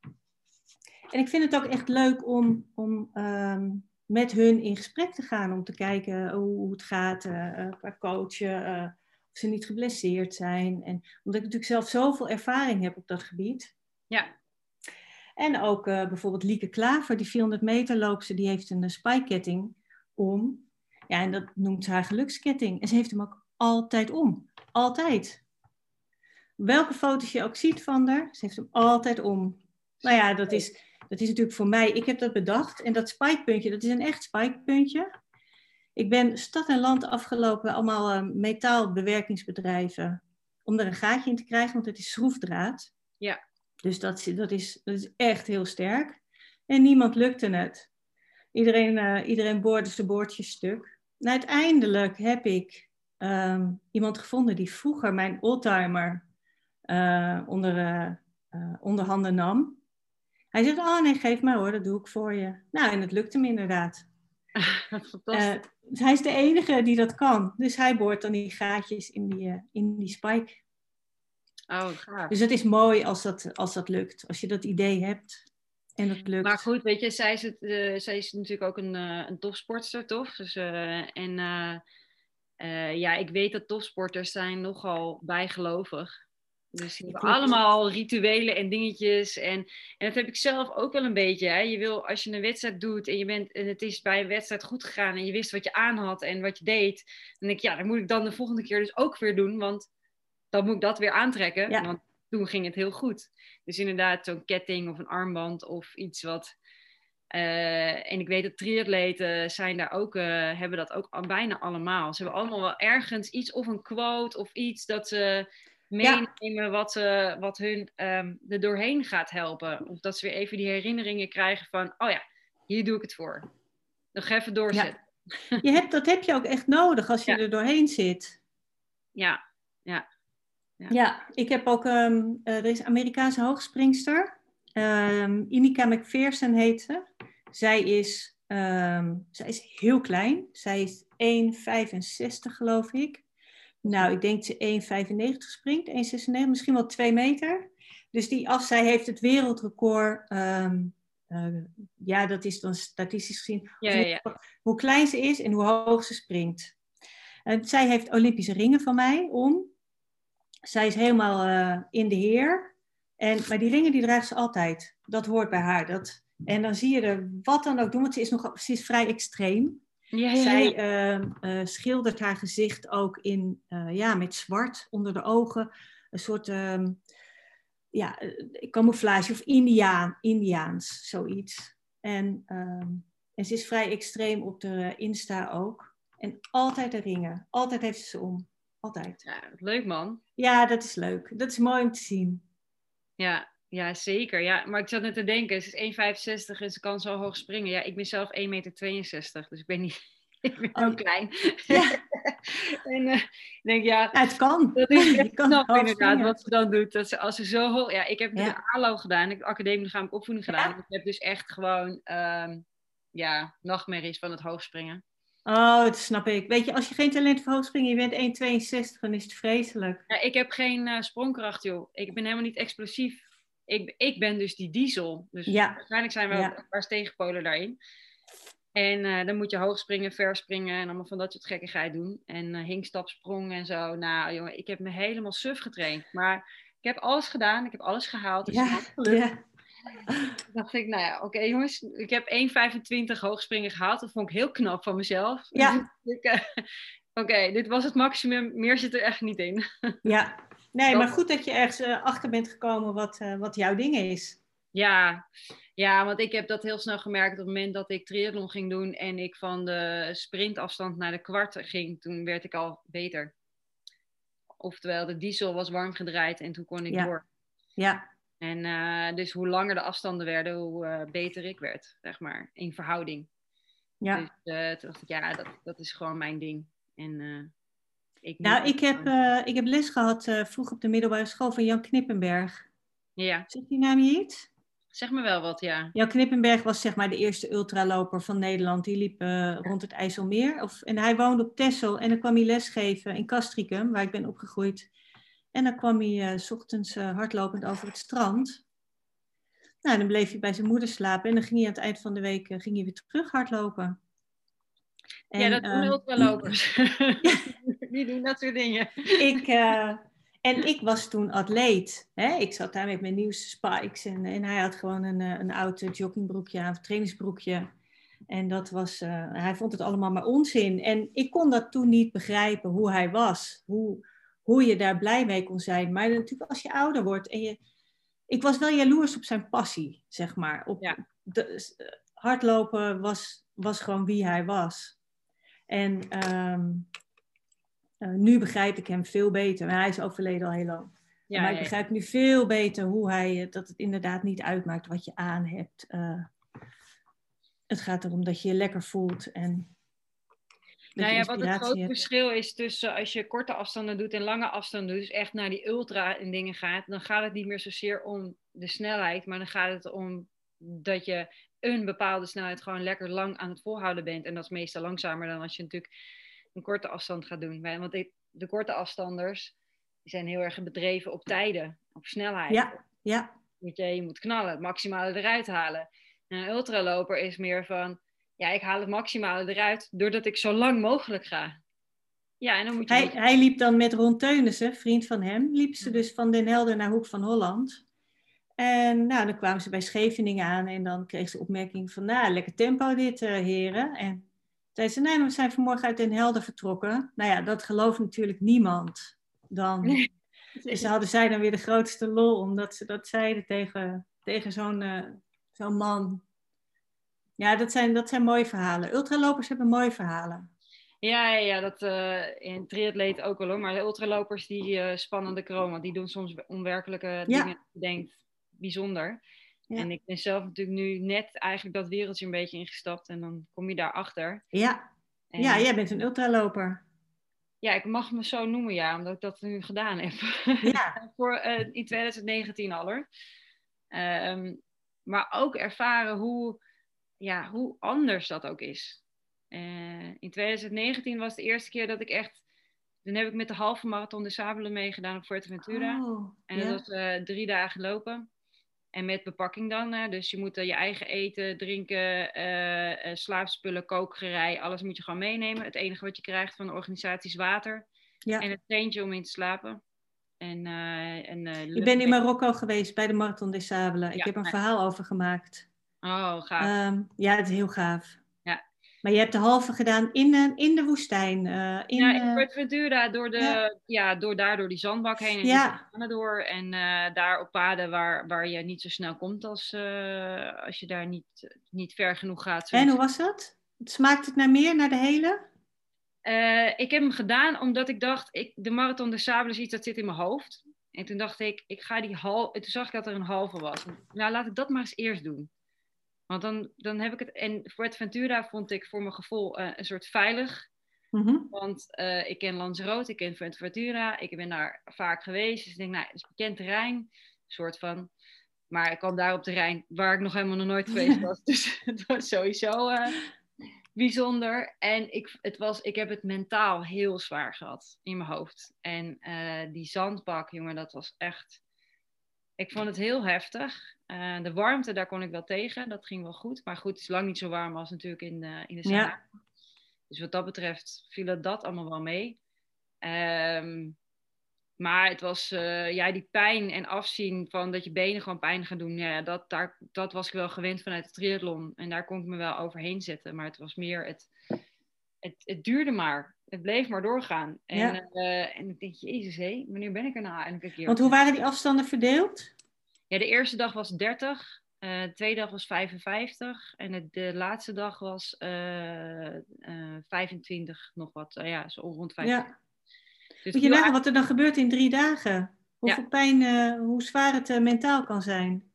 En ik vind het ook echt leuk om, om ehm, met hun in gesprek te gaan. Om te kijken hoe, het gaat eh, qua coachen. eh, of ze niet geblesseerd zijn. En omdat ik natuurlijk zelf zoveel ervaring heb op dat gebied. Ja. En ook eh, bijvoorbeeld Lieke Klaver, die 400 meter loopster, die heeft een spijkketting om. Ja, en dat noemt ze haar geluksketting. En ze heeft hem ook altijd om. Altijd. Welke foto's je ook ziet van haar, ze heeft hem altijd om. Nou ja, dat is, dat is natuurlijk voor mij, ik heb dat bedacht. En dat spikepuntje, dat is een echt spikepuntje. Ik ben stad en land afgelopen, allemaal eh, metaalbewerkingsbedrijven, om er een gaatje in te krijgen, want het is schroefdraad. Ja. Dus dat, is- dat, is, dat is echt heel sterk. En niemand lukte het. Iedereen, eh, iedereen boorde zijn boordjes stuk. En uiteindelijk heb ik ehm, iemand gevonden die vroeger mijn oldtimer eh, onder, eh, onder handen nam. Hij zegt, oh nee, geef maar hoor, dat doe ik voor je. Nou, en het lukte hem inderdaad. Fantastisch. Dus hij is de enige die dat kan. Dus hij boort dan die gaatjes in die, in die spike. Oh, gaaf. Dus het is mooi als dat, als dat lukt. Als je dat idee hebt en dat lukt. Maar goed, weet je, zij is, het, eh, zij is natuurlijk ook een, eh, een topsportster, toch? Dus, eh, en ja, ik weet dat topsporters zijn nogal bijgelovig. Dus die hebben allemaal rituelen en dingetjes. En, en dat heb ik zelf ook wel een beetje. Hè. Je wil, als je een wedstrijd doet en, je bent, en het is bij een wedstrijd goed gegaan... en je wist wat je aan had en wat je deed... dan denk ik, ja, dat moet ik dan de volgende keer dus ook weer doen... want dan moet ik dat weer aantrekken. Ja. Want toen ging het heel goed. Dus inderdaad, zo'n ketting of een armband of iets wat Eh, en ik weet dat triatleten zijn daar ook, eh, hebben dat ook bijna allemaal. Ze hebben allemaal wel ergens iets of een quote of iets dat ze meenemen wat, uh, wat hun um, er doorheen gaat helpen. Of dat ze weer even die herinneringen krijgen van, oh ja, hier doe ik het voor. Nog even doorzetten. Ja. Je hebt, dat heb je ook echt nodig als je er doorheen zit. Ja, ja. Ja, ja ik heb ook, um, er is een Amerikaanse hoogspringster. Um, Inika McPherson heet ze. Zij is, um, zij is heel klein. Zij is 1,65 geloof ik. Nou, ik denk dat ze 1,95 springt, 1,96, misschien wel 2 meter. Dus die af, zij heeft het wereldrecord. Uh, ja, dat is dan statistisch gezien. Ja, ja, ja. Hoe klein ze is en hoe hoog ze springt. Uh, zij heeft Olympische ringen van mij om. Zij is helemaal uh, in de heer. En, maar die ringen die draagt ze altijd. Dat hoort bij haar. Dat, en dan zie je er wat dan ook doen, want ze is, nog, ze is vrij extreem. Ja, ja, Zij uh, uh, schildert haar gezicht ook in, uh, ja, met zwart onder de ogen. Een soort uh, ja, camouflage of Indiaan, Indiaans, zoiets. En, ehm, en ze is vrij extreem op de Insta ook. En altijd de ringen. Altijd heeft ze ze om. Altijd. Ja, leuk man. Ja, dat is leuk. Dat is mooi om te zien. Ja, ja, zeker. Ja, maar ik zat net te denken, ze is 1,65 en ze kan zo hoog springen. Ja, ik ben zelf 1,62 meter, dus ik ben niet... Ik ben ook klein. Ja. en uh, ik denk, ja... ja het kan. Dat is echt kan knap inderdaad, springen. wat ze dan doet. Dat ze, als ze zo hoog... Ja, ik heb ja. de ALO gedaan. Ik heb academie lichamelijke opvoeding gedaan. Ik heb dus echt gewoon, um, ja, nachtmerries van het hoogspringen. Oh, dat snap ik. Weet je, als je geen talent voor hoogspringen, je bent 1,62, dan is het vreselijk. Ja, ik heb geen uh, sprongkracht, joh. Ik ben helemaal niet explosief ik, ik ben dus die diesel. Dus ja. waarschijnlijk zijn we ja. een paar tegenpolen daarin. En uh, dan moet je hoog springen, verspringen en allemaal van dat soort gekkigheid doen. En uh, hinkstapsprong en zo. Nou jongen, ik heb me helemaal suf getraind. Maar ik heb alles gedaan, ik heb alles gehaald. Dus ja. ja. dacht ik, nou ja, oké okay, jongens, ik heb 1,25 hoogspringen gehaald. Dat vond ik heel knap van mezelf. Ja. Uh, oké, okay, dit was het maximum. Meer zit er echt niet in. ja, Nee, maar goed dat je ergens uh, achter bent gekomen wat, uh, wat jouw ding is. Ja. ja, want ik heb dat heel snel gemerkt op het moment dat ik triathlon ging doen en ik van de sprintafstand naar de kwart ging, toen werd ik al beter. Oftewel, de diesel was warm gedraaid en toen kon ik ja. door. Ja. En uh, dus hoe langer de afstanden werden, hoe beter ik werd, zeg maar, in verhouding. Ja. Dus toen dacht ik, ja, dat, dat is gewoon mijn ding. En ik nou, ik heb, ik heb les gehad vroeg op de middelbare school van Jan Knippenberg. Ja. Zegt die naam je iets? Zeg me wel wat, ja. Jan Knippenberg was zeg maar de eerste ultraloper van Nederland. Die liep uh, rond het IJsselmeer. Of, en hij woonde op Texel en dan kwam hij lesgeven in Castricum, waar ik ben opgegroeid. En dan kwam hij s ochtends hardlopend over het strand. Nou, dan bleef hij bij zijn moeder slapen en dan ging hij aan het eind van de week ging hij weer terug hardlopen. En, ja, dat doen uh, ultralopers. Ja. Die doen dat soort dingen. Ik, uh, en ik was toen atleet. Hè? Ik zat daar met mijn nieuwste spikes. En, en hij had gewoon een, een oud joggingbroekje aan, een trainingsbroekje. En dat was, uh, hij vond het allemaal maar onzin. En ik kon dat toen niet begrijpen, hoe hij was. Hoe, hoe je daar blij mee kon zijn. Maar natuurlijk als je ouder wordt en je... Ik was wel jaloers op zijn passie, zeg maar. Op ja. de, hardlopen was, was gewoon wie hij was. En um, uh, nu begrijp ik hem veel beter. Maar hij is overleden al heel lang. Ja, maar ik begrijp nu veel beter hoe hij, dat het inderdaad niet uitmaakt wat je aan hebt. Uh, het gaat erom dat je je lekker voelt en nou ja, wat het grote verschil is tussen als je korte afstanden doet en lange afstanden doet, dus echt naar die ultra en dingen gaat, dan gaat het niet meer zozeer om de snelheid, maar dan gaat het om dat je een bepaalde snelheid gewoon lekker lang aan het volhouden bent. En dat is meestal langzamer dan als je natuurlijk een korte afstand gaat doen. Want de korte afstanders die zijn heel erg bedreven op tijden, op snelheid. Ja, ja. Je, je moet knallen, het maximale eruit halen. En een ultraloper is meer van, ja, ik haal het maximale eruit doordat ik zo lang mogelijk ga. Ja, en dan moet je hij, hij liep dan met Ron Teunissen, vriend van hem, liep ze dus van Den Helder naar Hoek van Holland. En nou, dan kwamen ze bij Scheveningen aan en dan kreeg ze opmerking van, nou, lekker tempo dit, uh, heren. En zei ze, nee, maar we zijn vanmorgen uit Den Helder vertrokken. Nou ja, dat gelooft natuurlijk niemand. Dan nee. dus hadden zij dan weer de grootste lol, omdat ze dat zeiden tegen, tegen zo'n uh, zo'n man. Ja, dat zijn, dat zijn mooie verhalen. Ultralopers hebben mooie verhalen. Ja, ja, dat uh, in triatleet ook wel hoor. Maar de ultralopers die uh, spannende kroon, die doen soms onwerkelijke ja. dingen. Je denkt, bijzonder. Ja. En ik ben zelf natuurlijk nu net eigenlijk dat wereldje een beetje ingestapt. En dan kom je daarachter. Ja, en, ja jij bent een ultraloper. Ja, ik mag me zo noemen, ja, omdat ik dat nu gedaan heb. Ja. Voor, uh, in 2019 al hoor. Um, maar ook ervaren hoe, ja, hoe anders dat ook is. Uh, in 2019 was de eerste keer dat ik echt. Toen heb ik met de halve marathon de Sabelen meegedaan op Fuerteventura. Oh, en dat was uh, drie dagen lopen. En met bepakking dan. Hè? Dus je moet je eigen eten, drinken, uh, slaapspullen, kookgerei, alles moet je gewoon meenemen. Het enige wat je krijgt van de organisatie is water. Ja. En een treintje om in te slapen. En, uh, en, uh, ik ben in Marokko geweest bij de Marathon des Sables. Ik heb een verhaal over gemaakt. Oh, gaaf. Um, ja, het is heel gaaf. Ja. Maar je hebt de halve gedaan in, uh, in de woestijn. Uh, in, ja, in Fuerteventura, door, de, ja. ja. door daar door die zandbak heen. En ja. door. En daar op paden waar, waar je niet zo snel komt als, als je daar niet, niet ver genoeg gaat. En hoe was dat? Smaakt het naar meer, naar de hele? Ik heb hem gedaan omdat ik dacht, ik, de Marathon de Sabel is iets dat zit in mijn hoofd. En toen dacht ik, ik ga die hal. Toen zag ik dat er een halve was. Nou, laat ik dat maar eens eerst doen. Want dan, dan heb ik het. En Ventura vond ik voor mijn gevoel uh, een soort veilig. Mm -hmm. Want uh, ik ken Lanzarote, ik ken Fuerteventura, ik ben daar vaak geweest. Dus ik denk, nou, het is bekend terrein. Een soort van. Maar ik kwam daar op terrein waar ik nog helemaal nog nooit geweest was. dus het was sowieso bijzonder. En ik, het was, ik heb het mentaal heel zwaar gehad in mijn hoofd. En die zandbak, jongen, dat was echt. Ik vond het heel heftig. Uh, de warmte, daar kon ik wel tegen. Dat ging wel goed. Maar goed, het is lang niet zo warm als natuurlijk in de, in de Sahara. Ja. Dus wat dat betreft viel dat allemaal wel mee. Um, maar het was, uh, ja, die pijn en afzien van dat je benen gewoon pijn gaan doen. Ja, dat, daar, dat was ik wel gewend vanuit het triathlon. En daar kon ik me wel overheen zetten. Maar het was meer, het, het, het duurde maar. Het bleef maar doorgaan. En, ja. uh, en ik denk, jezus hé, wanneer ben ik er nou eindelijk een keer? Want hoe waren die afstanden verdeeld? Ja, de eerste dag was 30. Uh, de tweede dag was 55. En de, de laatste dag was 25 nog wat. ja, zo rond 50. Ja. Dus Moet je nagaan wat er dan gebeurt in drie dagen? Hoeveel pijn, hoe zwaar het mentaal kan zijn?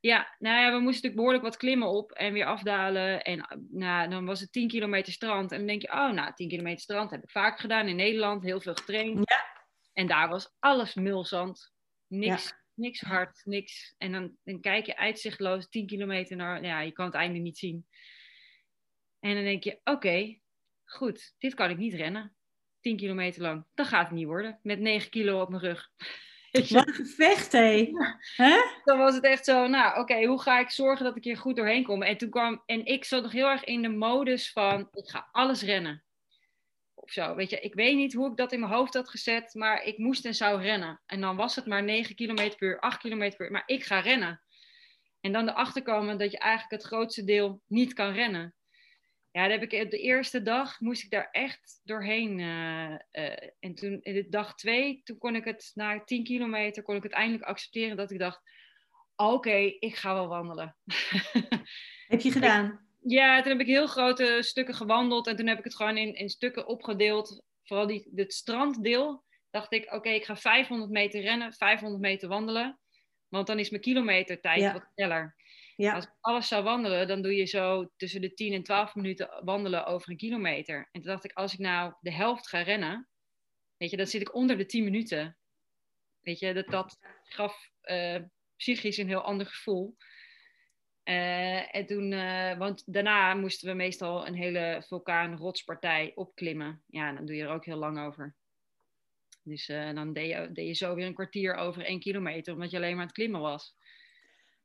Ja, nou ja, we moesten natuurlijk behoorlijk wat klimmen op en weer afdalen. En nou, dan was het 10 kilometer strand. En dan denk je, oh, nou, 10 kilometer strand heb ik vaak gedaan in Nederland, heel veel getraind. Ja. En daar was alles mulzand. Niks, ja. niks hard, niks. En dan, dan kijk je uitzichtloos 10 kilometer naar, ja, je kan het einde niet zien. En dan denk je, oké, okay, goed, dit kan ik niet rennen. 10 kilometer lang. Dat gaat het niet worden. Met 9 kilo op mijn rug. Wat een gevecht, hé. Ja. Dan was het echt zo, nou oké, hoe ga ik zorgen dat ik hier goed doorheen kom? En toen kwam, en ik zat nog heel erg in de modus van, ik ga alles rennen. Of zo, weet je. Ik weet niet hoe ik dat in mijn hoofd had gezet, maar ik moest en zou rennen. En dan was het maar 9 kilometer per uur, 8 kilometer per uur, maar ik ga rennen. En dan erachter komen dat je eigenlijk het grootste deel niet kan rennen. Ja, dat heb ik de eerste dag moest ik daar echt doorheen. Uh, uh, en toen, in dag twee, toen kon ik het na 10 kilometer, kon ik het eindelijk accepteren dat ik dacht, oké, ik ga wel wandelen. Heb je gedaan? ja, toen heb ik heel grote stukken gewandeld en toen heb ik het gewoon in, in stukken opgedeeld. Vooral die, het stranddeel, dacht ik, oké, ik ga 500 meter rennen, 500 meter wandelen. Want dan is mijn kilometertijd ja. wat sneller. Als ik alles zou wandelen, dan doe je zo tussen de 10 en 12 minuten wandelen over een kilometer. En toen dacht ik, als ik nou de helft ga rennen, weet je, dan zit ik onder de 10 minuten. Weet je, dat, dat gaf uh, psychisch een heel ander gevoel. Uh, en toen, uh, want daarna moesten we meestal een hele vulkaan-rotspartij opklimmen. Ja, dan doe je er ook heel lang over. Dus dan deed je, deed je zo weer een kwartier over één kilometer, omdat je alleen maar aan het klimmen was.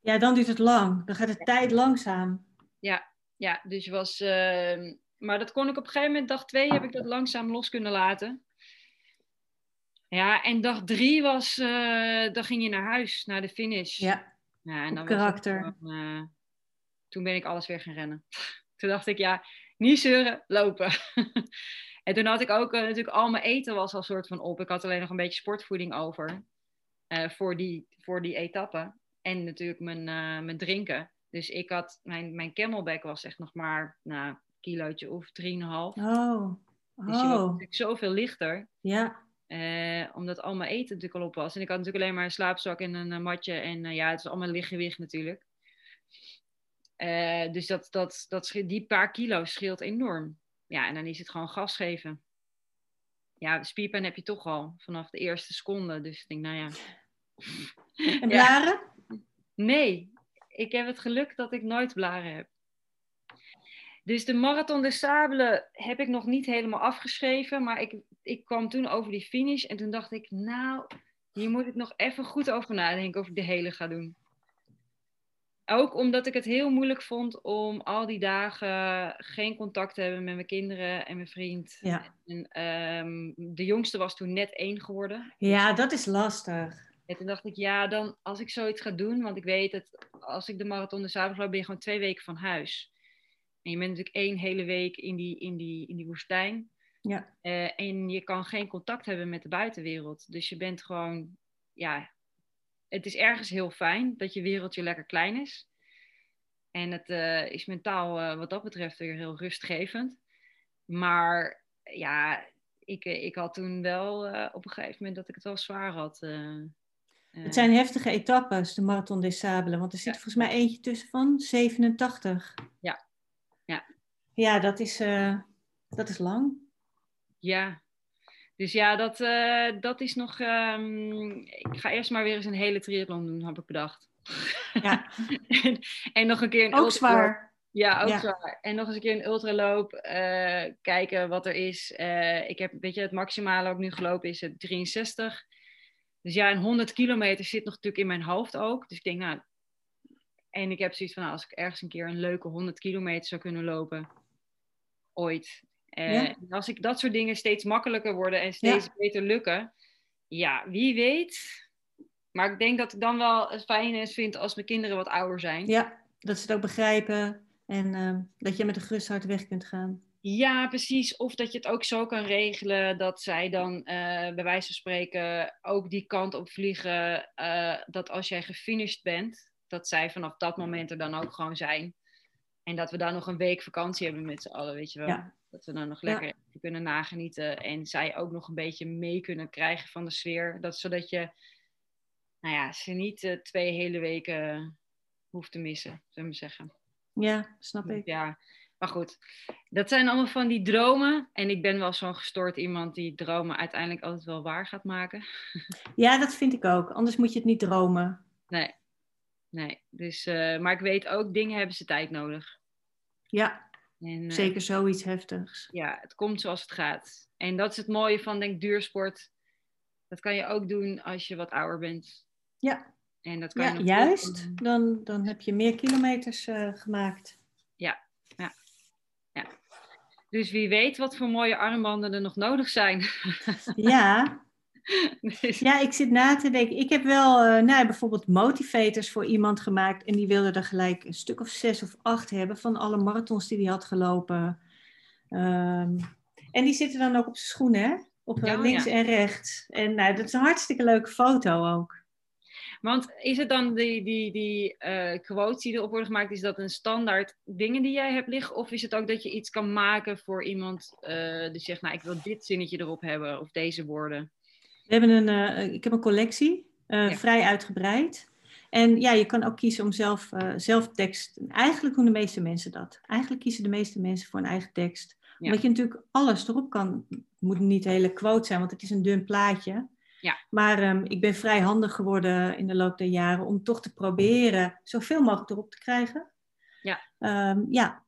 Ja, dan duurt het lang. Dan gaat de tijd langzaam. Ja, ja dus was. Uh, maar dat kon ik op een gegeven moment, dag twee, heb ik dat langzaam los kunnen laten. Ja, en dag drie was, uh, dan ging je naar huis, naar de finish. Ja, ja en dan karakter. Het, uh, toen ben ik alles weer gaan rennen. toen dacht ik, ja, niet zeuren, lopen. en toen had ik ook, uh, natuurlijk al mijn eten was al soort van op. Ik had alleen nog een beetje sportvoeding over voor, die, voor die etappe. En natuurlijk mijn, uh, mijn drinken. Dus ik had, mijn, mijn camelback was echt nog maar, nou, een kilootje of 3,5. Oh. Dus je was Oh. natuurlijk zoveel lichter. Ja. eh, omdat al mijn eten natuurlijk al op was. En ik had natuurlijk alleen maar een slaapzak en een eh, matje. En eh, ja, het is allemaal lichtgewicht natuurlijk. Eh, dus dat, dat, dat, die paar kilo scheelt enorm. Ja, en dan is het gewoon gas geven. Ja, spierpijn heb je toch al vanaf de eerste seconde. Dus ik denk, nou ja. En Ja. Nee, ik heb het geluk dat ik nooit blaren heb. Dus de Marathon des Sables heb ik nog niet helemaal afgeschreven. Maar ik, ik kwam toen over die finish. En toen dacht ik, nou, hier moet ik nog even goed over nadenken of ik de hele ga doen. Ook omdat ik het heel moeilijk vond om al die dagen geen contact te hebben met mijn kinderen en mijn vriend. Ja. En, ehm, de jongste was toen net één geworden. Ja, dat is lastig. En toen dacht ik, ja, dan als ik zoiets ga doen, want ik weet dat als ik de marathon de avond loop, ben je gewoon twee weken van huis. En je bent natuurlijk één hele week in die, in die, in die woestijn. Ja. Eh, en je kan geen contact hebben met de buitenwereld. Dus je bent gewoon, ja, het is ergens heel fijn dat je wereldje lekker klein is. En het eh, is mentaal eh, wat dat betreft weer heel rustgevend. Maar ja, ik, ik had toen wel op een gegeven moment dat ik het wel zwaar had. Het zijn heftige etappes, de Marathon des Sables. Want er zit Ja. volgens mij eentje tussen van 87. Ja. Ja. Ja, dat is, eh, dat is lang. Ja, dus ja, dat, eh, dat is nog. ehm, ik ga eerst maar weer eens een hele triathlon doen, heb ik bedacht. Ja. en, en nog een keer een Ook ultraloop. zwaar. Ja, ook Ja. zwaar. En nog eens een keer een ultraloop. eh, kijken wat er is. Ik heb, weet je, het maximale ook nu gelopen is het 63. Dus ja, een 100 kilometer zit nog natuurlijk in mijn hoofd ook. Dus ik denk, nou. En ik heb zoiets van, nou, als ik ergens een keer een leuke 100 kilometer zou kunnen lopen. Ooit. Eh, Ja. en Als ik dat soort dingen steeds makkelijker worden en steeds beter lukken. Ja, wie weet. Maar ik denk dat ik dan wel het fijne vind als mijn kinderen wat ouder zijn. Ja, dat ze het ook begrijpen. En eh, dat je met een gerust hart weg kunt gaan. Ja, precies. Of dat je het ook zo kan regelen dat zij dan eh, bij wijze van spreken ook die kant op vliegen. eh, dat als jij gefinished bent, dat zij vanaf dat moment er dan ook gewoon zijn. En dat we dan nog een week vakantie hebben met z'n allen, weet je wel. Ja. Dat we dan nog lekker kunnen nagenieten. En zij ook nog een beetje mee kunnen krijgen van de sfeer. Dat, zodat je, nou ja, ze niet eh, twee hele weken hoeft te missen, zullen we maar zeggen. Ja, snap ik. Ja, maar goed. Dat zijn allemaal van die dromen. En ik ben wel zo'n gestoord iemand die dromen uiteindelijk altijd wel waar gaat maken. Ja, dat vind ik ook. Anders moet je het niet dromen. Nee. Nee. Dus, eh, maar ik weet ook, dingen hebben ze tijd nodig. Ja, En, eh, zeker zoiets heftigs. Ja, het komt zoals het gaat. En dat is het mooie van, denk duursport. Dat kan je ook doen als je wat ouder bent. Ja, En dat kan ja juist. Dan, dan heb je meer kilometers eh, gemaakt. Dus wie weet wat voor mooie armbanden er nog nodig zijn. Ja, Dus- Ja, ik zit na te denken. Ik heb wel eh, nou, bijvoorbeeld motivators voor iemand gemaakt. En die wilde er gelijk een stuk of zes of acht hebben van alle marathons die hij had gelopen. Ehm, en die zitten dan ook op zijn schoenen, hè? Op eh, Ja, links ja. en rechts. En nou, dat is een hartstikke leuke foto ook. Want is het dan die, die, die eh, quotes die erop worden gemaakt, is dat een standaard dingen die jij hebt liggen? Of is het ook dat je iets kan maken voor iemand eh, die zegt, nou ik wil dit zinnetje erop hebben of deze woorden? We hebben een, eh, ik heb een collectie, Ja. vrij uitgebreid. En ja, je kan ook kiezen om zelf, zelf tekst. Eigenlijk doen de meeste mensen dat. Eigenlijk kiezen de meeste mensen voor een eigen tekst. Ja. Omdat je natuurlijk alles erop kan. Het moet niet een hele quote zijn, want het is een dun plaatje. Ja. Maar ehm, ik ben vrij handig geworden in de loop der jaren om toch te proberen zoveel mogelijk erop te krijgen. Ja. Ehm, ja.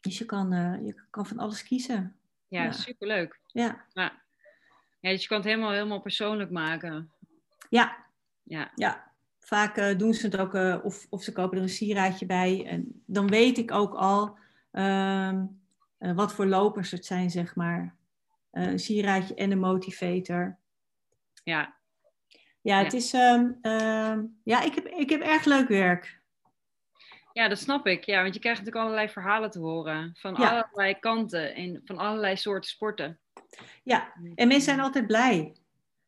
Dus je kan, eh, je kan van alles kiezen. Ja, Ja. superleuk. Ja, Ja. ja, dus je kan het helemaal, helemaal persoonlijk maken. ja Ja, Ja, vaak eh, doen ze het ook, eh, of, of ze kopen er een sieraadje bij. En dan weet ik ook al ehm, eh, wat voor lopers het zijn, zeg maar. Een sieraadje en een motivator. Ja, Ja, Ja. het is. ehm, ehm, ja, ik heb, ik heb erg leuk werk. ja, dat snap ik. Ja, want je krijgt natuurlijk allerlei verhalen te horen van Ja. allerlei kanten en van allerlei soorten sporten. Ja, en mensen zijn altijd blij.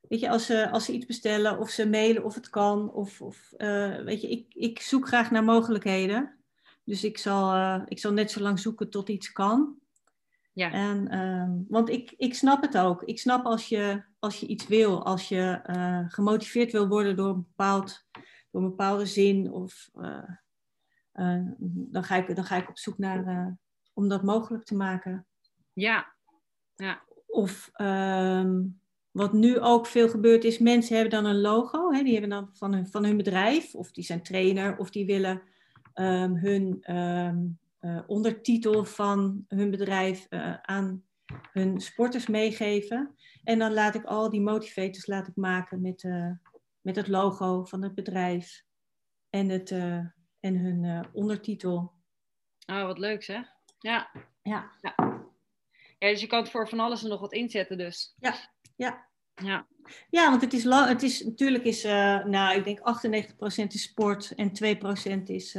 Weet je, als ze, als ze iets bestellen of ze mailen of het kan. Of, of eh, weet je, ik, ik zoek graag naar mogelijkheden. Dus ik zal, eh, ik zal net zo lang zoeken tot iets kan. Ja. En, ehm, want ik, ik snap het ook. Ik snap als je, als je iets wil, als je eh, gemotiveerd wil worden door een, bepaald, door een bepaalde zin, of, dan, ga ik, dan ga ik op zoek naar om dat mogelijk te maken. Ja. ja. Of ehm, wat nu ook veel gebeurt is, mensen hebben dan een logo. Hè, die hebben dan van hun, van hun bedrijf, of die zijn trainer, of die willen ehm, hun eh, ondertitel van hun bedrijf uh, aan hun sporters meegeven. En dan laat ik al die motivators laat ik maken met, uh, met het logo van het bedrijf en, het, en hun ondertitel. Oh, wat leuk zeg. Ja. Ja. ja. Ja, dus je kan voor van alles en nog wat inzetten dus. Ja, ja. Ja. Ja, want het is, het is natuurlijk is, nou, ik denk 98% is sport en 2% is,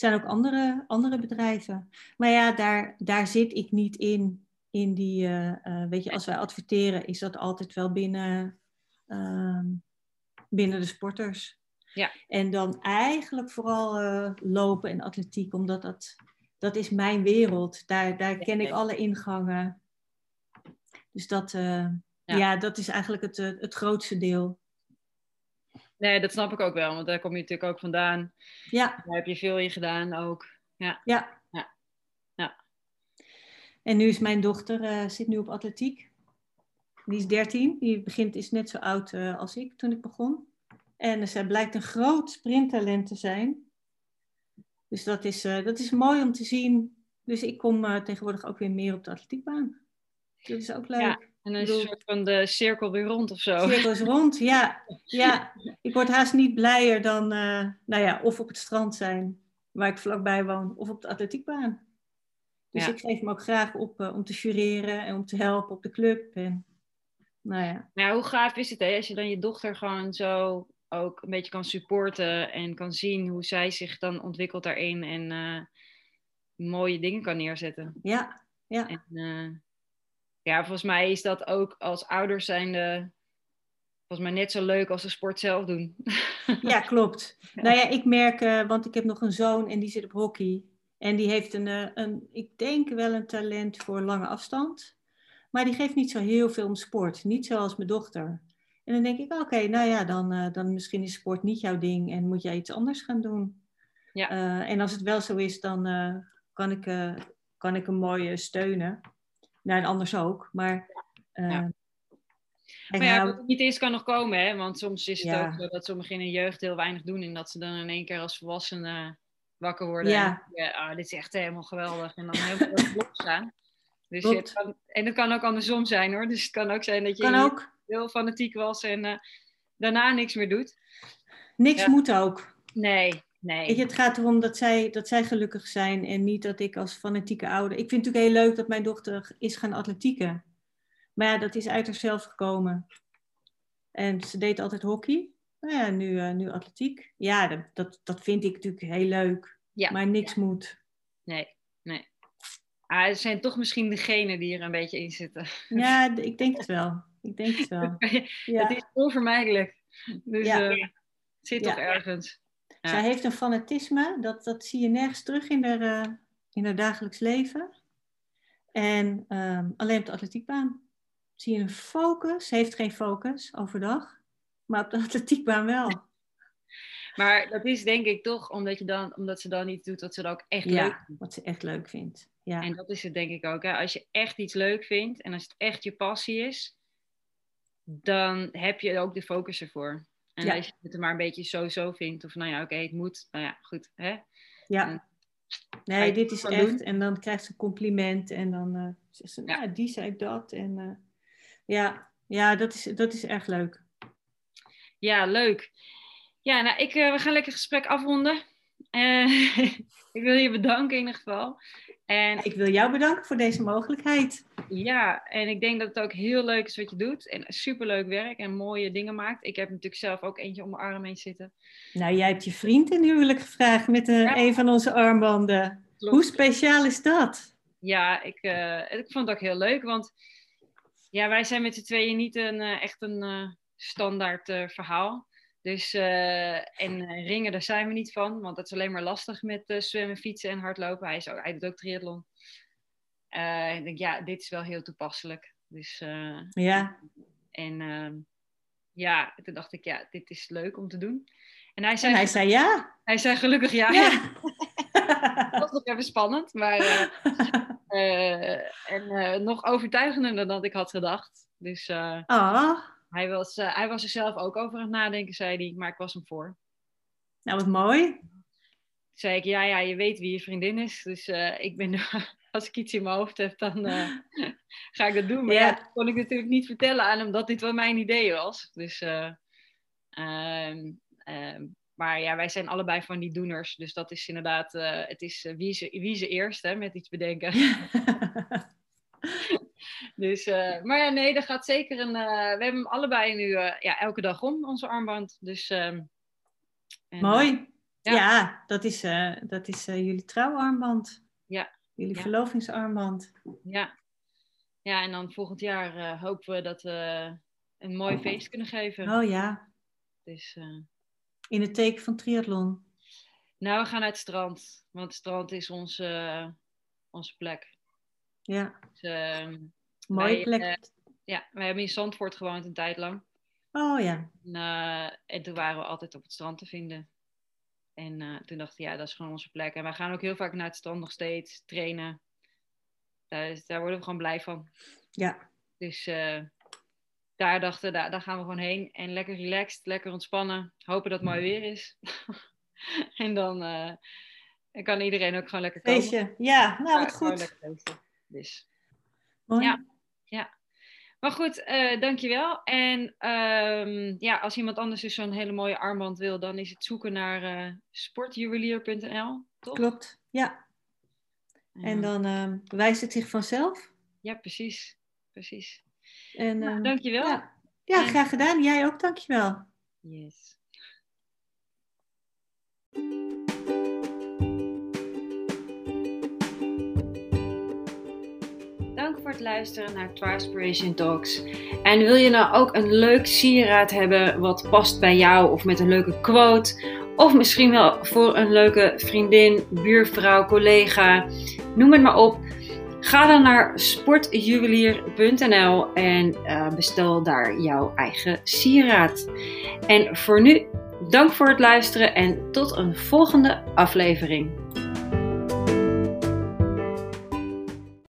zijn ook andere, andere bedrijven. Maar ja, daar, daar zit ik niet in. In die, uh, weet je, als wij adverteren, is dat altijd wel binnen, ehm, binnen de sporters. Ja. En dan eigenlijk vooral lopen en atletiek, omdat dat, dat is mijn wereld. Daar, daar ken ik alle ingangen. Dus dat, ja. dat is eigenlijk het, eh, het grootste deel. Nee, dat snap ik ook wel, want daar kom je natuurlijk ook vandaan. Ja. Daar heb je veel in gedaan ook. Ja. Ja. ja. ja. En nu is mijn dochter, uh, zit nu op atletiek. Die is 13. Die begint, is net zo oud uh, als ik toen ik begon. En zij blijkt een groot sprinttalent te zijn. Dus dat is, uh, dat is mooi om te zien. Dus ik kom tegenwoordig ook weer meer op de atletiekbaan. Dat is ook leuk. Ja. En dan is een soort van de cirkel weer rond of zo. Cirkel is rond, ja. ja. Ik word haast niet blijer dan, uh, nou ja, of op het strand zijn, waar ik vlakbij woon, of op de atletiekbaan. Dus ja. ik geef me ook graag op uh, om te jureren en om te helpen op de club. En, nou ja. Nou, hoe gaaf is het hè, als je dan je dochter gewoon zo ook een beetje kan supporten en kan zien hoe zij zich dan ontwikkelt daarin en uh, mooie dingen kan neerzetten. Ja, ja. En, ja, volgens mij is dat ook als ouders zijnde volgens mij net zo leuk als de sport zelf doen. Ja, klopt. Nou ja, ik merk, uh, want ik heb nog een zoon en die zit op hockey. En die heeft een, uh, een, ik denk wel een talent voor lange afstand. Maar die geeft niet zo heel veel om sport. Niet zoals mijn dochter. En dan denk ik, oké, okay, nou ja, dan, uh, dan misschien is sport niet jouw ding en moet jij iets anders gaan doen. Ja. en als het wel zo is, dan kan, ik, kan ik hem mooi steunen. Nou, en anders ook. Maar, uh, ja. maar ja, wat het niet eens kan nog komen, hè? Want soms is het ja. ook zo dat sommigen in hun jeugd heel weinig doen. En dat ze dan in één keer als volwassenen wakker worden. Ja. En ja, oh, dit is echt helemaal geweldig. En dan heel veel blok staan. Dus het kan, en het kan ook andersom zijn hoor. Dus het kan ook zijn dat je heel fanatiek was en uh, daarna niks meer doet. Niks ja. moet ook. Nee, Nee. Je, het gaat erom dat zij, dat zij gelukkig zijn en niet dat ik als fanatieke ouder. Ik vind het natuurlijk heel leuk dat mijn dochter is gaan atletieken. Maar ja, dat is uit haarzelf gekomen. En ze deed altijd hockey. Nou ja, nu, uh, nu atletiek. Ja, dat, dat, dat vind ik natuurlijk heel leuk. Ja. Maar niks ja. moet. Nee, nee. Ah, het zijn toch misschien degenen die er een beetje in zitten. Ja, ik denk het wel. Ik denk het wel. ja. Het is onvermijdelijk. Dus Ja. uh, het zit toch ergens. Ja. Zij heeft een fanatisme, dat, dat zie je nergens terug in haar, uh, in haar dagelijks leven. En um, alleen op de atletiekbaan zie je een focus. Ze heeft geen focus overdag, maar op de atletiekbaan wel. Maar dat is denk ik toch omdat, je dan, omdat ze dan iets doet wat ze dan ook echt ja, leuk vindt. wat ze echt leuk vindt. Ja. En dat is het denk ik ook. Hè? Als je echt iets leuk vindt en als het echt je passie is, dan heb je ook de focus ervoor. En Ja. als je het er maar een beetje zo-zo vindt, of nou ja, oké, het moet, nou ja, goed. Hè? ja. En- Nee, dit is echt. doen? En dan krijgt ze een compliment en dan uh, zegt ze, Ja. nou, die zei dat. En uh, ja, ja dat, is, dat is erg leuk. Ja, leuk. Ja, nou, ik, uh, we gaan lekker het gesprek afronden. Eh, ik wil je bedanken in ieder geval. En Ik wil jou bedanken voor deze mogelijkheid. Ja, en ik denk dat het ook heel leuk is wat je doet. En superleuk werk en mooie dingen maakt. Ik heb natuurlijk zelf ook eentje om mijn arm heen zitten. Nou, jij hebt je vriend in huwelijk gevraagd met Ja. een van onze armbanden. Klopt. Hoe speciaal is dat? Ja, ik, eh, ik vond het ook heel leuk, want Ja, wij zijn met z'n tweeën niet een, eh, echt een uh, standaard verhaal. Dus, en ringen, daar zijn we niet van, want dat is alleen maar lastig met zwemmen, fietsen en hardlopen. Hij, is ook, hij doet ook triathlon. Ik denk, ja, dit is wel heel toepasselijk. Dus, ja. En ehm, ja, toen dacht ik, ja, dit is leuk om te doen. En hij zei, en hij zei ja. Hij zei gelukkig ja. ja. dat was nog even spannend, maar uh, en uh, nog overtuigender dan ik had gedacht. Dus oh. hij, was, hij was er zelf ook over aan het nadenken, zei hij, maar ik was hem voor. Nou, wat mooi. Toen zei ik, ja, ja, je weet wie je vriendin is, dus ik ben als ik iets in mijn hoofd heb, dan ga ik dat doen. Maar ja. ja, kon ik natuurlijk niet vertellen aan hem dat dit wel mijn idee was. Dus, uh, uh, maar ja, wij zijn allebei van die doeners. Dus dat is inderdaad, uh, het is wie, ze, wie ze eerst hè, met iets bedenken. dus, maar ja, nee, dat gaat zeker een. we hebben hem allebei nu ja, elke dag om, onze armband. Dus, ehm, en, Mooi. Ja. ja. dat is, dat is jullie trouwarmband. Ja. Jullie verlovingsarmband. Ja. Ja, en dan volgend jaar uh, hopen we dat we een mooi feest kunnen geven. Oh ja. Dus, uh... In het teken van triathlon? Nou, we gaan naar het strand. Want het strand is onze, onze plek. Ja. Dus, uh, Mooie plek. Uh, ja, wij hebben in Zandvoort gewoond een tijd lang. Oh ja. En, en toen waren we altijd op het strand te vinden. En toen dacht ik, ja, dat is gewoon onze plek. En wij gaan ook heel vaak naar het strand nog steeds trainen. Daar, daar worden we gewoon blij van. Ja. Dus uh, daar dachten daar, daar gaan we gewoon heen. En lekker relaxed, lekker ontspannen. Hopen dat het mooi weer is. en dan uh, kan iedereen ook gewoon lekker komen. Feestje. Ja, nou wat goed. Dus. Mooi. Ja, ja. Maar goed, uh, dankjewel. En um, ja, als iemand anders dus zo'n hele mooie armband wil, dan is het zoeken naar uh, sportjuwelier.nl, toch? Klopt, ja. En dan uh, wijst het zich vanzelf. Ja, precies. precies. En, nou, dankjewel. Ja, ja en... graag gedaan. Jij ook, dankjewel. Yes. Luisteren naar Twispiration Talks. En wil je nou ook een leuk sieraad hebben wat past bij jou of met een leuke quote? Of misschien wel voor een leuke vriendin, buurvrouw, collega noem het maar op. Ga dan naar sportjuwelier.nl en uh, bestel daar jouw eigen sieraad. En voor nu, dank voor het luisteren en tot een volgende aflevering.